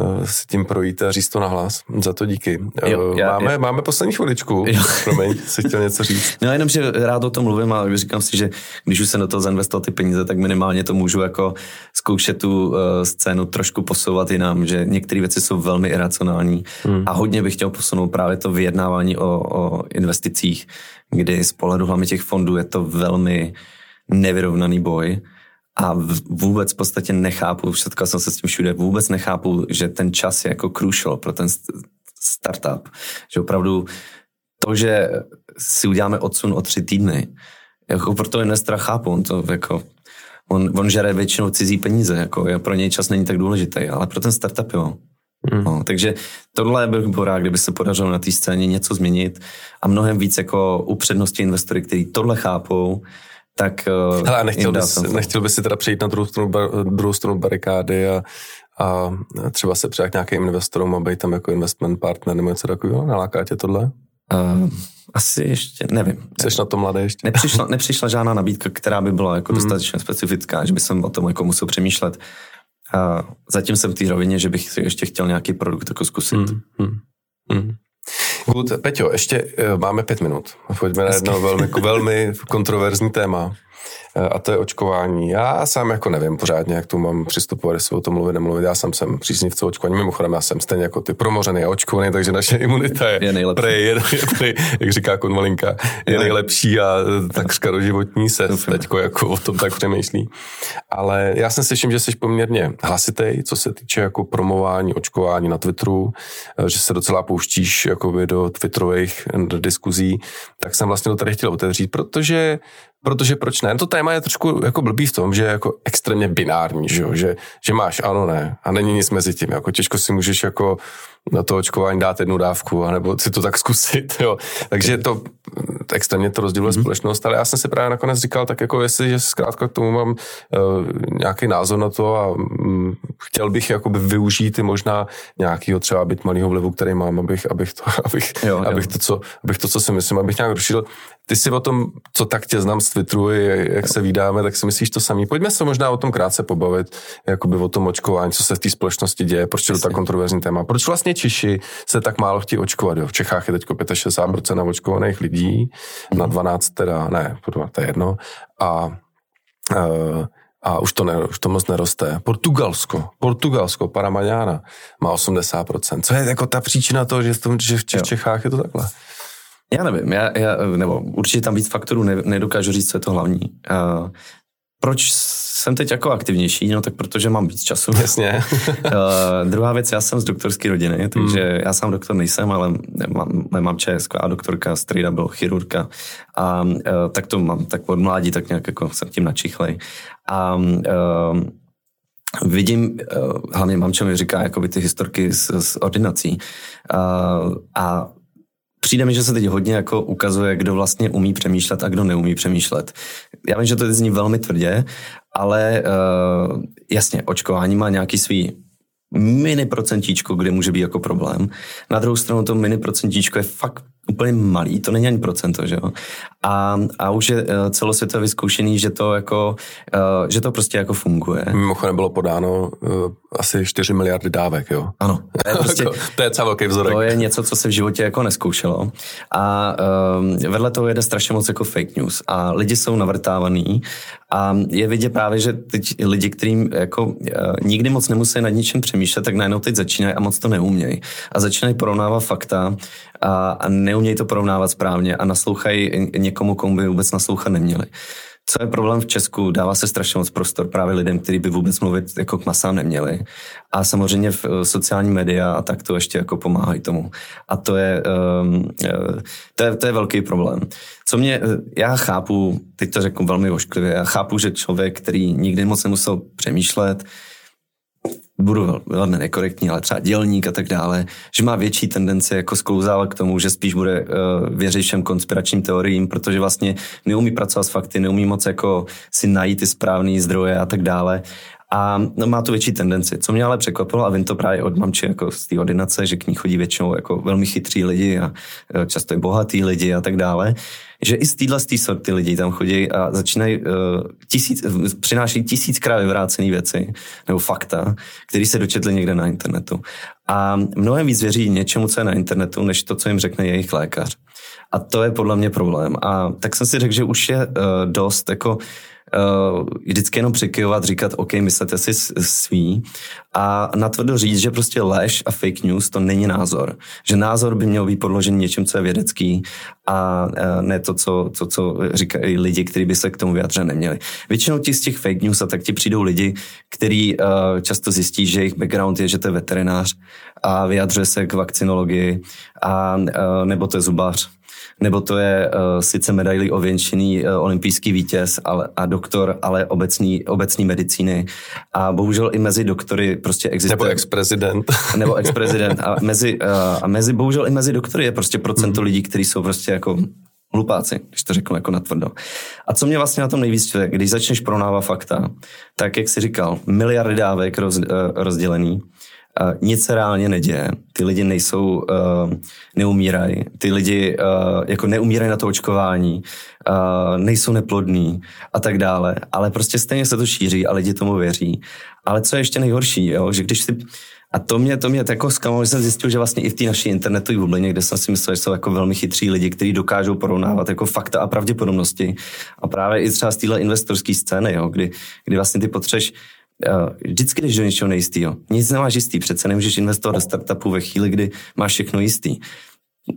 Eh, s tím projít a říct to nahlas. Za to díky. Jo, eh, já, máme, já. máme poslední chviličku. Jo. Promiň, jsi chtěl něco říct. No jenom, že rád o tom mluvím a říkám si, že když už se do toho zainvestoval ty peníze, tak minimálně to můžu jako zkoušet tu uh, scénu trošku posouvat jinam, že některé věci jsou velmi iracionální hmm. a hodně bych chtěl posunout právě to vyjednávání o, o investicích, kdy z pohledu hlavně těch fondů je to velmi nevyrovnaný boj a vůbec v podstatě nechápu, setkal jsem se s tím všude, vůbec nechápu, že ten čas je jako crucial pro ten startup. Že opravdu to, že si uděláme odsun o tři týdny, jako pro to investora chápu, on to jako on, on žere většinou cizí peníze, jako pro něj čas není tak důležitý, ale pro ten startup jo. Mm. No, takže tohle bych byl rád, kdyby se podařilo na té scéně něco změnit a mnohem víc jako upřednostnit investory, kteří tohle chápou, tak uh, Hele, nechtěl, bys, nechtěl bys si teda přejít na druhou stranu, bar, druhou stranu barikády a, a třeba se přijat nějakým investorům a být tam jako investment partner nebo něco takového? Naláká tě tohle? Uh, asi ještě, nevím. Jsi na to mladý ještě? Nepřišla, nepřišla žádná nabídka, která by byla jako mm. dostatečně specifická, že by jsem o tom jako musel přemýšlet. A zatím jsem v té rovině, že bych si ještě chtěl nějaký produkt jako zkusit. Mm. Mm. Mm. Good. Peťo, ještě uh, máme pět minut. Pojďme na jedno velmi, velmi kontroverzní téma. Eh, a to je očkování. Já sám jako nevím pořádně, jak tu mám přistupovat, jestli o tom mluvit, nemluvit. Já sám jsem příznivce očkování. Mimochodem, já jsem stejně jako ty promořený a očkovaný, takže naše imunita je, je nejlepší. Prej, je, je, prej, jak říká Konvalinka, je nejlepší a takřka doživotní se teďko jako o tom tak přemýšlí. Ale já si slyším, že jsi poměrně hlasitej, co se týče jako promování, očkování na Twitteru, eh, že se docela pouštíš jakoby do twitterových diskuzí, tak jsem vlastně to tady chtěl otevřít, protože Protože proč ne? To téma je trošku jako blbý v tom, že je jako extrémně binární, že, jo? že, že máš ano, ne a není nic mezi tím. Jako těžko si můžeš jako na to očkování dát jednu dávku, anebo si to tak zkusit, jo. Takže to extrémně to rozděluje mm-hmm. společnost, ale já jsem si právě nakonec říkal, tak jako jestli, že zkrátka k tomu mám uh, nějaký názor na to a um, chtěl bych jakoby využít i možná nějakého třeba byt malého vlivu, který mám, abych, abych, to, abych, jo, abych, jo. To, co, abych to, co si myslím, abych nějak rušil. Ty si o tom, co tak tě znám z Twitteru, jak se vydáme, tak si myslíš to samý. Pojďme se možná o tom krátce pobavit, jakoby o tom očkování, co se v té společnosti děje, proč je to tak kontroverzní téma. Proč vlastně Češi se tak málo chtějí očkovat. Jo. V Čechách je teď 65% naočkovaných lidí, na 12 teda, ne, to je jedno. A, uh, a už to, ne, už to moc neroste. Portugalsko, Portugalsko, Paramaňána má 80%. Co je jako ta příčina toho, že v, tom, že v Čechách je to takhle? Já nevím, já, já, nebo určitě tam víc faktorů ne, nedokážu říct, co je to hlavní. Uh, proč jsem teď jako aktivnější? No tak protože mám víc času. Jasně. uh, druhá věc, já jsem z doktorské rodiny, takže mm. já sám doktor nejsem, ale mám, mám ČSK a doktorka, strýda byl chirurka a uh, tak to mám tak od mládí, tak nějak jako jsem tím načichlej. A uh, vidím, uh, hlavně mamče mi říká jakoby ty historky z, z ordinací uh, a přijde mi, že se teď hodně jako ukazuje, kdo vlastně umí přemýšlet a kdo neumí přemýšlet. Já vím, že to zní velmi tvrdě, ale uh, jasně, očkování má nějaký svý mini procentíčko, kde může být jako problém. Na druhou stranu to mini procentíčko je fakt úplně malý, to není ani procento, že jo. A, a už je eh, celosvětově vyzkoušený, že to jako, uh, že to prostě jako funguje. Mimochodem bylo podáno uh, asi 4 miliardy dávek, jo? Ano. To je, prostě, to je celý velký vzorek. To je něco, co se v životě jako neskoušelo. A um, vedle toho jede strašně moc jako fake news. A lidi jsou navrtávaný a je vidět právě, že teď lidi, kterým jako uh, nikdy moc nemusí nad ničem přemýšlet, tak najednou teď začínají a moc to neumějí. A začínají porovnávat fakta a, a neumějí to porovnávat správně a naslouchají někomu, komu by vůbec naslouchat neměli. Co je problém v Česku? Dává se strašně moc prostor právě lidem, kteří by vůbec mluvit jako k masám neměli. A samozřejmě v eh, sociální média a tak to ještě jako pomáhají tomu. A to je, um, to je, to je velký problém. Co mě, eh, já chápu, teď to řeknu velmi ošklivě, já chápu, že člověk, který nikdy moc nemusel přemýšlet, budu velmi nekorektní, ale třeba dělník a tak dále, že má větší tendenci jako sklouzávat k tomu, že spíš bude uh, věřit všem konspiračním teoriím, protože vlastně neumí pracovat s fakty, neumí moc jako si najít ty správné zdroje a tak dále. A no, má tu větší tendenci. Co mě ale překvapilo, a vím to právě od mamči jako z té ordinace, že k ní chodí většinou jako velmi chytrý lidi a e, často i bohatý lidi a tak dále, že i z téhle z sorty lidí tam chodí a začínají uh, tisíc, přinášejí tisíckrát vyvrácené věci nebo fakta, které se dočetli někde na internetu. A mnohem víc věří něčemu, co je na internetu, než to, co jim řekne jejich lékař. A to je podle mě problém. A tak jsem si řekl, že už je uh, dost jako uh, vždycky jenom přikyvovat, říkat, OK, myslete si svý a natvrdo říct, že prostě lež a fake news to není názor. Že názor by měl být podložený něčím, co je vědecký a uh, ne to, co, to, co říkají lidi, kteří by se k tomu vyjádřit neměli. Většinou ti z těch fake news a tak ti přijdou lidi, kteří uh, často zjistí, že jejich background je, že to je veterinář a vyjadřuje se k vakcinologii a, uh, nebo to je zubař nebo to je uh, sice medailí ověnčený uh, olympijský vítěz ale, a doktor, ale obecní, obecní medicíny. A bohužel i mezi doktory prostě existuje... Nebo ex-prezident. Nebo ex-prezident. A mezi, uh, a mezi, bohužel i mezi doktory je prostě procento mm. lidí, kteří jsou prostě jako hlupáci, když to řeknu jako natvrdo. A co mě vlastně na tom nejvíc když začneš pronávat fakta, tak jak jsi říkal, miliardy dávek roz, uh, rozdělený, nic se reálně neděje. Ty lidi nejsou, uh, neumírají. Ty lidi uh, jako neumírají na to očkování, uh, nejsou neplodní a tak dále. Ale prostě stejně se to šíří a lidi tomu věří. Ale co je ještě nejhorší, jo? že když si a to mě, to mě jako zklamalo, že jsem zjistil, že vlastně i v té naší internetové bublině, kde jsem si myslel, že jsou jako velmi chytří lidi, kteří dokážou porovnávat jako fakta a pravděpodobnosti. A právě i třeba z téhle investorské scény, jo, kdy, kdy vlastně ty potřeš vždycky jdeš do něčeho nejistého. Nic nemáš jistý, přece nemůžeš investovat do startupu ve chvíli, kdy máš všechno jistý.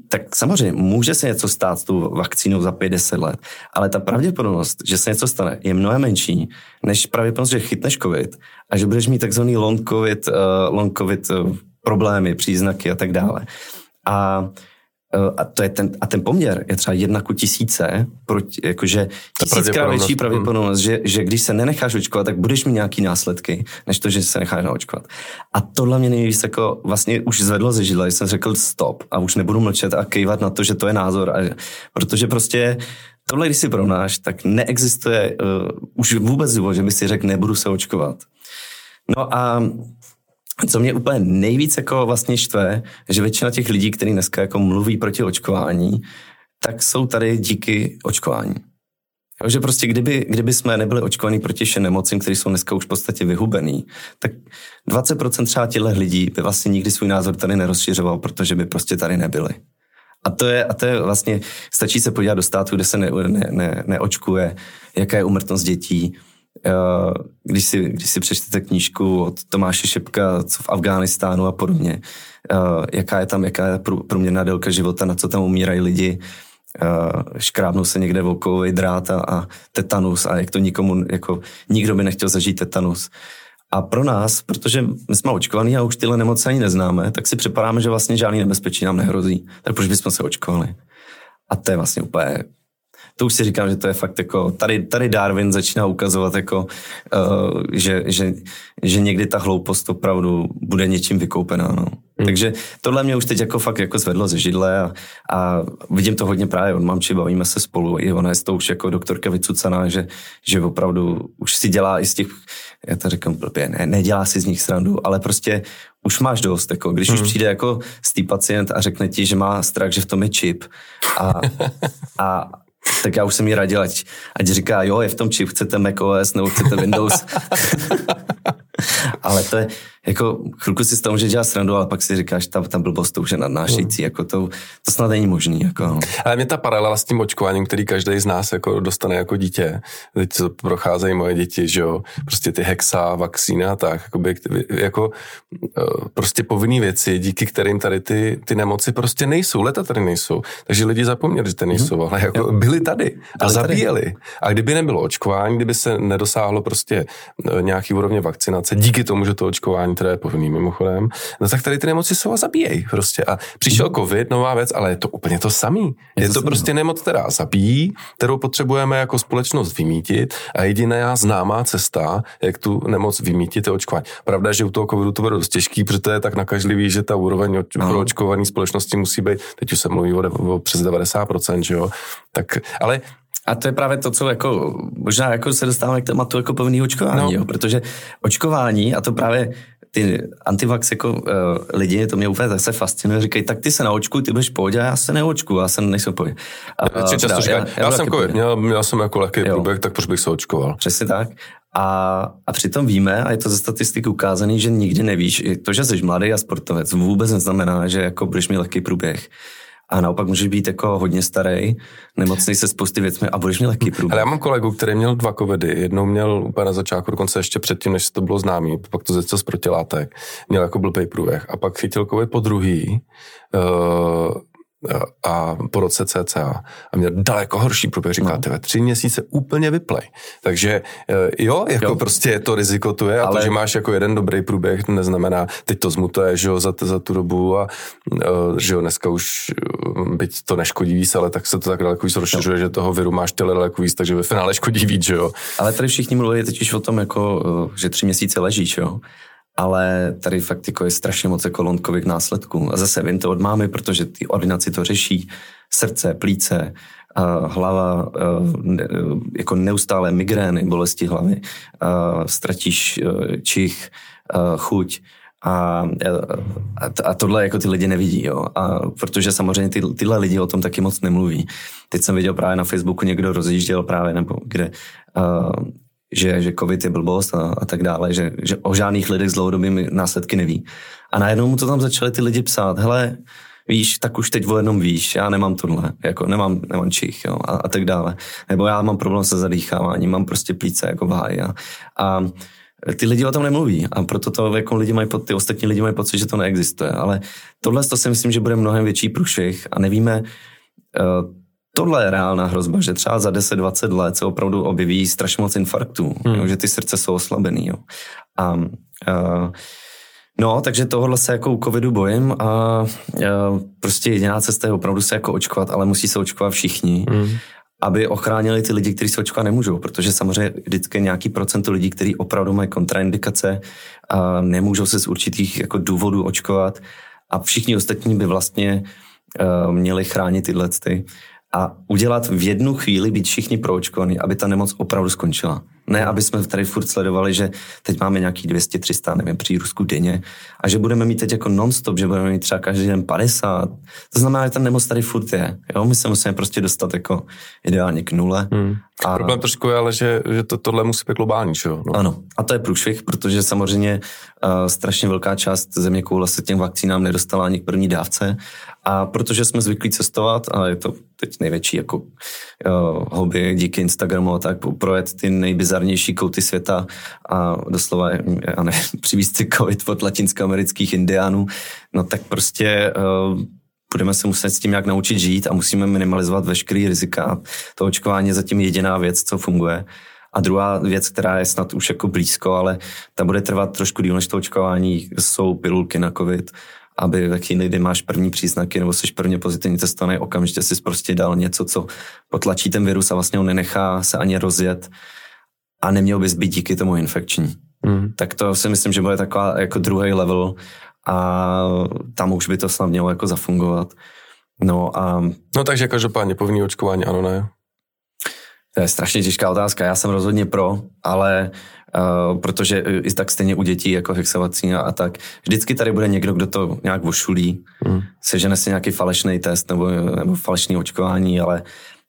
Tak samozřejmě může se něco stát s tou vakcínou za 5-10 let, ale ta pravděpodobnost, že se něco stane, je mnohem menší, než pravděpodobnost, že chytneš COVID a že budeš mít takzvaný long COVID, uh, long COVID uh, problémy, příznaky a tak dále. A Eh, a, to je ten, a ten poměr je třeba jedna ku tisíce, proti, jakože tisíckrát větší pravděpodobnost, že, že když se nenecháš očkovat, tak budeš mít nějaký následky, než to, že se necháš naočkovat. A tohle mě nejvíc jako vlastně už zvedlo ze židla, jsem řekl stop a už nebudu mlčet a kejvat na to, že to je názor, a, protože prostě tohle, když si provnáš, tak neexistuje uh, už vůbec důvod, že by si řekl, nebudu se očkovat. No a co mě úplně nejvíc jako vlastně štve, že většina těch lidí, kteří dneska jako mluví proti očkování, tak jsou tady díky očkování. Takže prostě kdyby, kdyby jsme nebyli očkovaní proti všem nemocím, které jsou dneska už v podstatě vyhubený, tak 20% třeba těchto lidí by vlastně nikdy svůj názor tady nerozšiřoval, protože by prostě tady nebyli. A to je, a to je vlastně, stačí se podívat do státu, kde se ne, ne, ne, neočkuje, jaká je umrtnost dětí, když si, když si přečtete knížku od Tomáše Šepka, co v Afghánistánu a podobně, eh, jaká je tam, jaká je průměrná délka života, na co tam umírají lidi, eh, škrábnou se někde vokový drát a, a tetanus a jak to nikomu, jako nikdo by nechtěl zažít tetanus. A pro nás, protože my jsme očkovaní a už tyhle nemoci ani neznáme, tak si připadáme, že vlastně žádný nebezpečí nám nehrozí. Tak proč bychom se očkovali? A to je vlastně úplně to už si říkám, že to je fakt jako, tady, tady Darwin začíná ukazovat jako, uh, že, že, že někdy ta hloupost opravdu bude něčím vykoupená, no. Hmm. Takže tohle mě už teď jako fakt jako zvedlo ze židle a, a vidím to hodně právě od mamči, bavíme se spolu, i ona je to už jako doktorka vycucaná, že, že opravdu už si dělá i z těch, já to říkám blbě, ne, nedělá si z nich srandu, ale prostě už máš dost, jako když hmm. už přijde jako z pacient a řekne ti, že má strach, že v tom je čip a, a tak já už jsem jí radil, ať, ať říká, jo, je v tom čip, chcete macOS nebo chcete Windows. Ale to je, jako chvilku si z toho může dělat srandu, ale pak si říkáš, ta, ta blbost to už je nadnášející, hmm. jako to, to snad není možný. Jako. No. Ale mě ta paralela s tím očkováním, který každý z nás jako dostane jako dítě, teď to procházejí moje děti, že jo, prostě ty hexa, vakcína a tak, jakoby, jako eh, prostě povinné věci, díky kterým tady ty, ty nemoci prostě nejsou, leta tady nejsou. Takže lidi zapomněli, že ty nejsou, hmm. ale jako jo. byli tady a byli zabíjeli. Tady. A kdyby nebylo očkování, kdyby se nedosáhlo prostě eh, nějaký úrovně vakcinace, díky tomu, že to očkování které je povinný mimochodem, no tak tady ty nemoci jsou a zabíjejí prostě. A přišel mhm. covid, nová věc, ale je to úplně to samý. Je, je to, to prostě nemoc, která zabíjí, kterou potřebujeme jako společnost vymítit a jediná známá cesta, jak tu nemoc vymítit, je očkování. Pravda, že u toho covidu to bude dost těžký, protože to je tak nakažlivý, že ta úroveň pro očkovaný společnosti musí být, teď už se mluví o, o přes 90%, že jo. Tak, ale a to je právě to, co jako, možná jako se dostáváme k tématu jako povinného očkování, no. jo, protože očkování, a to právě ty antivax jako uh, lidi, to mě úplně zase fascinuje, říkají, tak ty se naočkuj, ty budeš v pohodě, a já se neočku, já jsem nejsem pohodě. A, uh, často říkají, já, já, já jsem COVID, měl, měl jsem jako lehký průběh, tak proč bych se očkoval? Přesně tak. A, a přitom víme, a je to ze statistiky ukázané, že nikdy nevíš, to, že jsi mladý a sportovec, vůbec neznamená, že jako budeš mít lehký průběh a naopak můžeš být jako hodně starý, nemocný se spousty věcmi a budeš mít lehký průběh. Ale já mám kolegu, který měl dva covidy. Jednou měl úplně na začátku, dokonce ještě předtím, než to bylo známý, pak to zecel z protilátek, měl jako blbý průběh. A pak chytil covid po druhý, uh, a po roce CCA a měl daleko horší průběh, říká, no. ve tři měsíce úplně vyplej. Takže eh, jo, jako jo. prostě to riziko tu je a Ale... to, že máš jako jeden dobrý průběh, to neznamená, teď to zmutuje, že jo, za, za tu dobu a eh, že jo, dneska už eh, byť to neškodí víc, ale tak se to tak daleko víc rozšiřuje, že toho viru máš těle daleko víc, takže ve finále škodí víc, že jo. Ale tady všichni mluví teď o tom, jako, že tři měsíce ležíš, jo ale tady fakt jako je strašně moc jako následků. A zase vím to od mámy, protože ty ordinaci to řeší. Srdce, plíce, hlava, jako neustále migrény, bolesti hlavy, ztratíš čich, chuť. A, a tohle jako ty lidi nevidí, jo. A protože samozřejmě ty, tyhle lidi o tom taky moc nemluví. Teď jsem viděl právě na Facebooku někdo rozjížděl právě, nebo kde že, že covid je blbost a, a tak dále, že, že o žádných lidech s dlouhodobými následky neví. A najednou mu to tam začali ty lidi psát, hele, víš, tak už teď o jednom víš, já nemám tohle, jako nemám, nemám čich, jo, a, a tak dále. Nebo já mám problém se zadýcháváním, mám prostě plíce jako v háji. A, a ty lidi o tom nemluví a proto to jako lidi mají, ty ostatní lidi mají pocit, že to neexistuje. Ale tohle to si myslím, že bude mnohem větší průšvih a nevíme, uh, tohle je reálná hrozba, že třeba za 10-20 let se opravdu objeví strašně moc infarktů, hmm. jo, že ty srdce jsou oslabený. Jo. A, uh, No, takže tohle se jako u covidu bojím a, a prostě jediná cesta je opravdu se jako očkovat, ale musí se očkovat všichni, hmm. aby ochránili ty lidi, kteří se očkovat nemůžou, protože samozřejmě vždycky nějaký procento lidí, kteří opravdu mají kontraindikace a nemůžou se z určitých jako důvodů očkovat a všichni ostatní by vlastně uh, měli chránit tyhle ty a udělat v jednu chvíli, být všichni proočkovaní, aby ta nemoc opravdu skončila. Ne, aby jsme tady furt sledovali, že teď máme nějaký 200, 300, nevím, přírůstku denně a že budeme mít teď jako non-stop, že budeme mít třeba každý den 50. To znamená, že ta nemoc tady furt je. Jo? My se musíme prostě dostat jako ideálně k nule. Hmm. A... Problém trošku je ale, že, že to, tohle musí být globální, čo? No. Ano, a to je průšvih, protože samozřejmě strašně velká část země koule se těm vakcínám nedostala ani k první dávce a protože jsme zvyklí cestovat a je to teď největší jako uh, hobby díky Instagramu a tak projet ty nejbizarnější kouty světa a doslova, já ne, přivízt si covid od latinskoamerických indiánů, no tak prostě uh, budeme se muset s tím nějak naučit žít a musíme minimalizovat veškerý rizika. To očkování je zatím jediná věc, co funguje. A druhá věc, která je snad už jako blízko, ale ta bude trvat trošku díl než to očkování, jsou pilulky na covid aby ve chvíli, kdy máš první příznaky nebo jsi prvně pozitivně testovaný, okamžitě si prostě dal něco, co potlačí ten virus a vlastně on nenechá se ani rozjet a neměl bys být díky tomu infekční. Mm. Tak to si myslím, že bude taková jako druhý level a tam už by to snad mělo jako zafungovat. No a... No takže každopádně povinný očkování ano, ne? To je strašně těžká otázka. Já jsem rozhodně pro, ale Uh, protože i tak stejně u dětí jako hexavací a, a tak. Vždycky tady bude někdo, kdo to nějak vošulí, mm. sežene si nějaký falešný test nebo, nebo falešný očkování, ale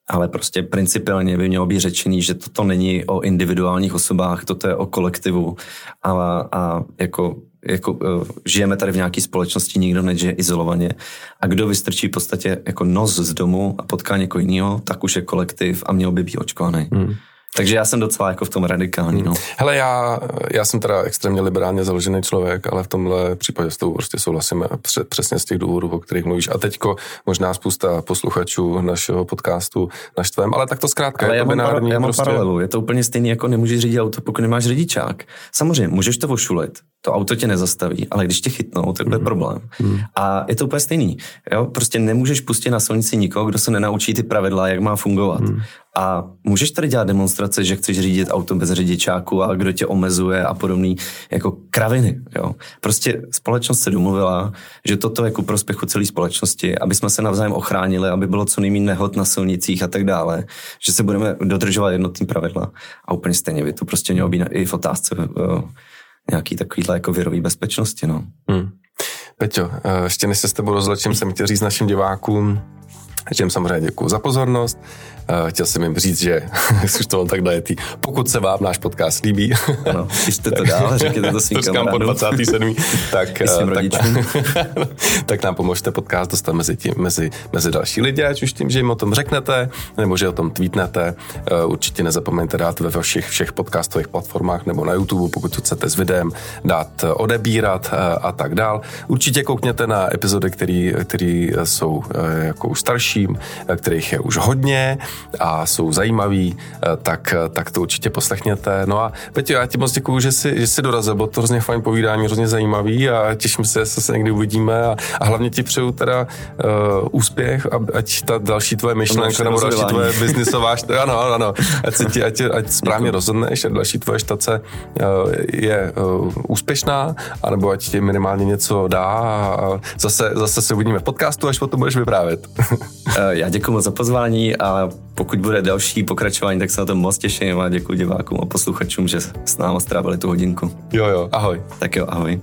ale prostě principiálně by mělo být řečený, že toto není o individuálních osobách, toto je o kolektivu a, a jako jako, uh, žijeme tady v nějaké společnosti, nikdo nežije izolovaně a kdo vystrčí v podstatě jako nos z domu a potká někoho jiného, tak už je kolektiv a měl by být očkovaný. Hmm. Takže já jsem docela jako v tom radikální. No. Hele, já, já jsem teda extrémně liberálně založený člověk, ale v tomhle případě s tou prostě souhlasím přesně z těch důvodů, o kterých mluvíš. A teďko možná spousta posluchačů našeho podcastu naštvem, ale tak to zkrátka ale je já to mám, binární. já mám prostě... paralelu, je to úplně stejný, jako nemůžeš řídit auto, pokud nemáš řidičák. Samozřejmě, můžeš to vošulit, to auto tě nezastaví, ale když tě chytnou, tak to je mm. problém. Mm. A je to úplně stejný. Jo? Prostě nemůžeš pustit na silnici nikoho, kdo se nenaučí ty pravidla, jak má fungovat. Mm. A můžeš tady dělat demonstrace, že chceš řídit auto bez řidičáku a kdo tě omezuje a podobný jako kraviny. Jo? Prostě společnost se domluvila, že toto je ku prospěchu celé společnosti, aby jsme se navzájem ochránili, aby bylo co nejméně nehod na silnicích a tak dále, že se budeme dodržovat jednotný pravidla. A úplně stejně by to prostě mělo být i v otázce nějaký takovýhle jako věrový bezpečnosti. No. Hmm. Peťo, eh, ještě než se s tebou rozlečím, jsem chtěl říct našim divákům, že jim samozřejmě děkuji za pozornost. Uh, chtěl jsem jim říct, že už to mám tak dajetý. Pokud se vám náš podcast líbí, ano, jste to dál, řekněte to svým to po 27. tak, uh, tak, tak nám pomožte podcast dostat mezi, tím, mezi, mezi další lidi, ať už tím, že jim o tom řeknete, nebo že o tom tweetnete. Uh, určitě nezapomeňte dát ve vašich všech podcastových platformách nebo na YouTube, pokud to chcete s videem, dát odebírat a tak dál. Určitě koukněte na epizody, které jsou jako už starší, kterých je už hodně a jsou zajímavý, eh, tak, eh, tak to určitě poslechněte. No a Petě, já ti moc děkuju, že jsi, že jsi dorazil, bylo to hrozně fajn povídání, hrozně zajímavý a těším se, že se někdy uvidíme a, a hlavně ti přeju teda uh, úspěch, ať ta další tvoje myšlenka nebo další tvoje biznisová, ano, ano, ať, si ti, ať, ať správně Děkuji. rozhodneš, ať další tvoje štace uh, je uh, úspěšná, anebo ať ti minimálně něco dá a zase, zase se uvidíme v podcastu, až potom budeš vyprávět. já děkuji moc za pozvání a pokud bude další pokračování, tak se na to moc těším a děkuji divákům a posluchačům, že s námi strávili tu hodinku. Jo, jo, ahoj. Tak jo, ahoj.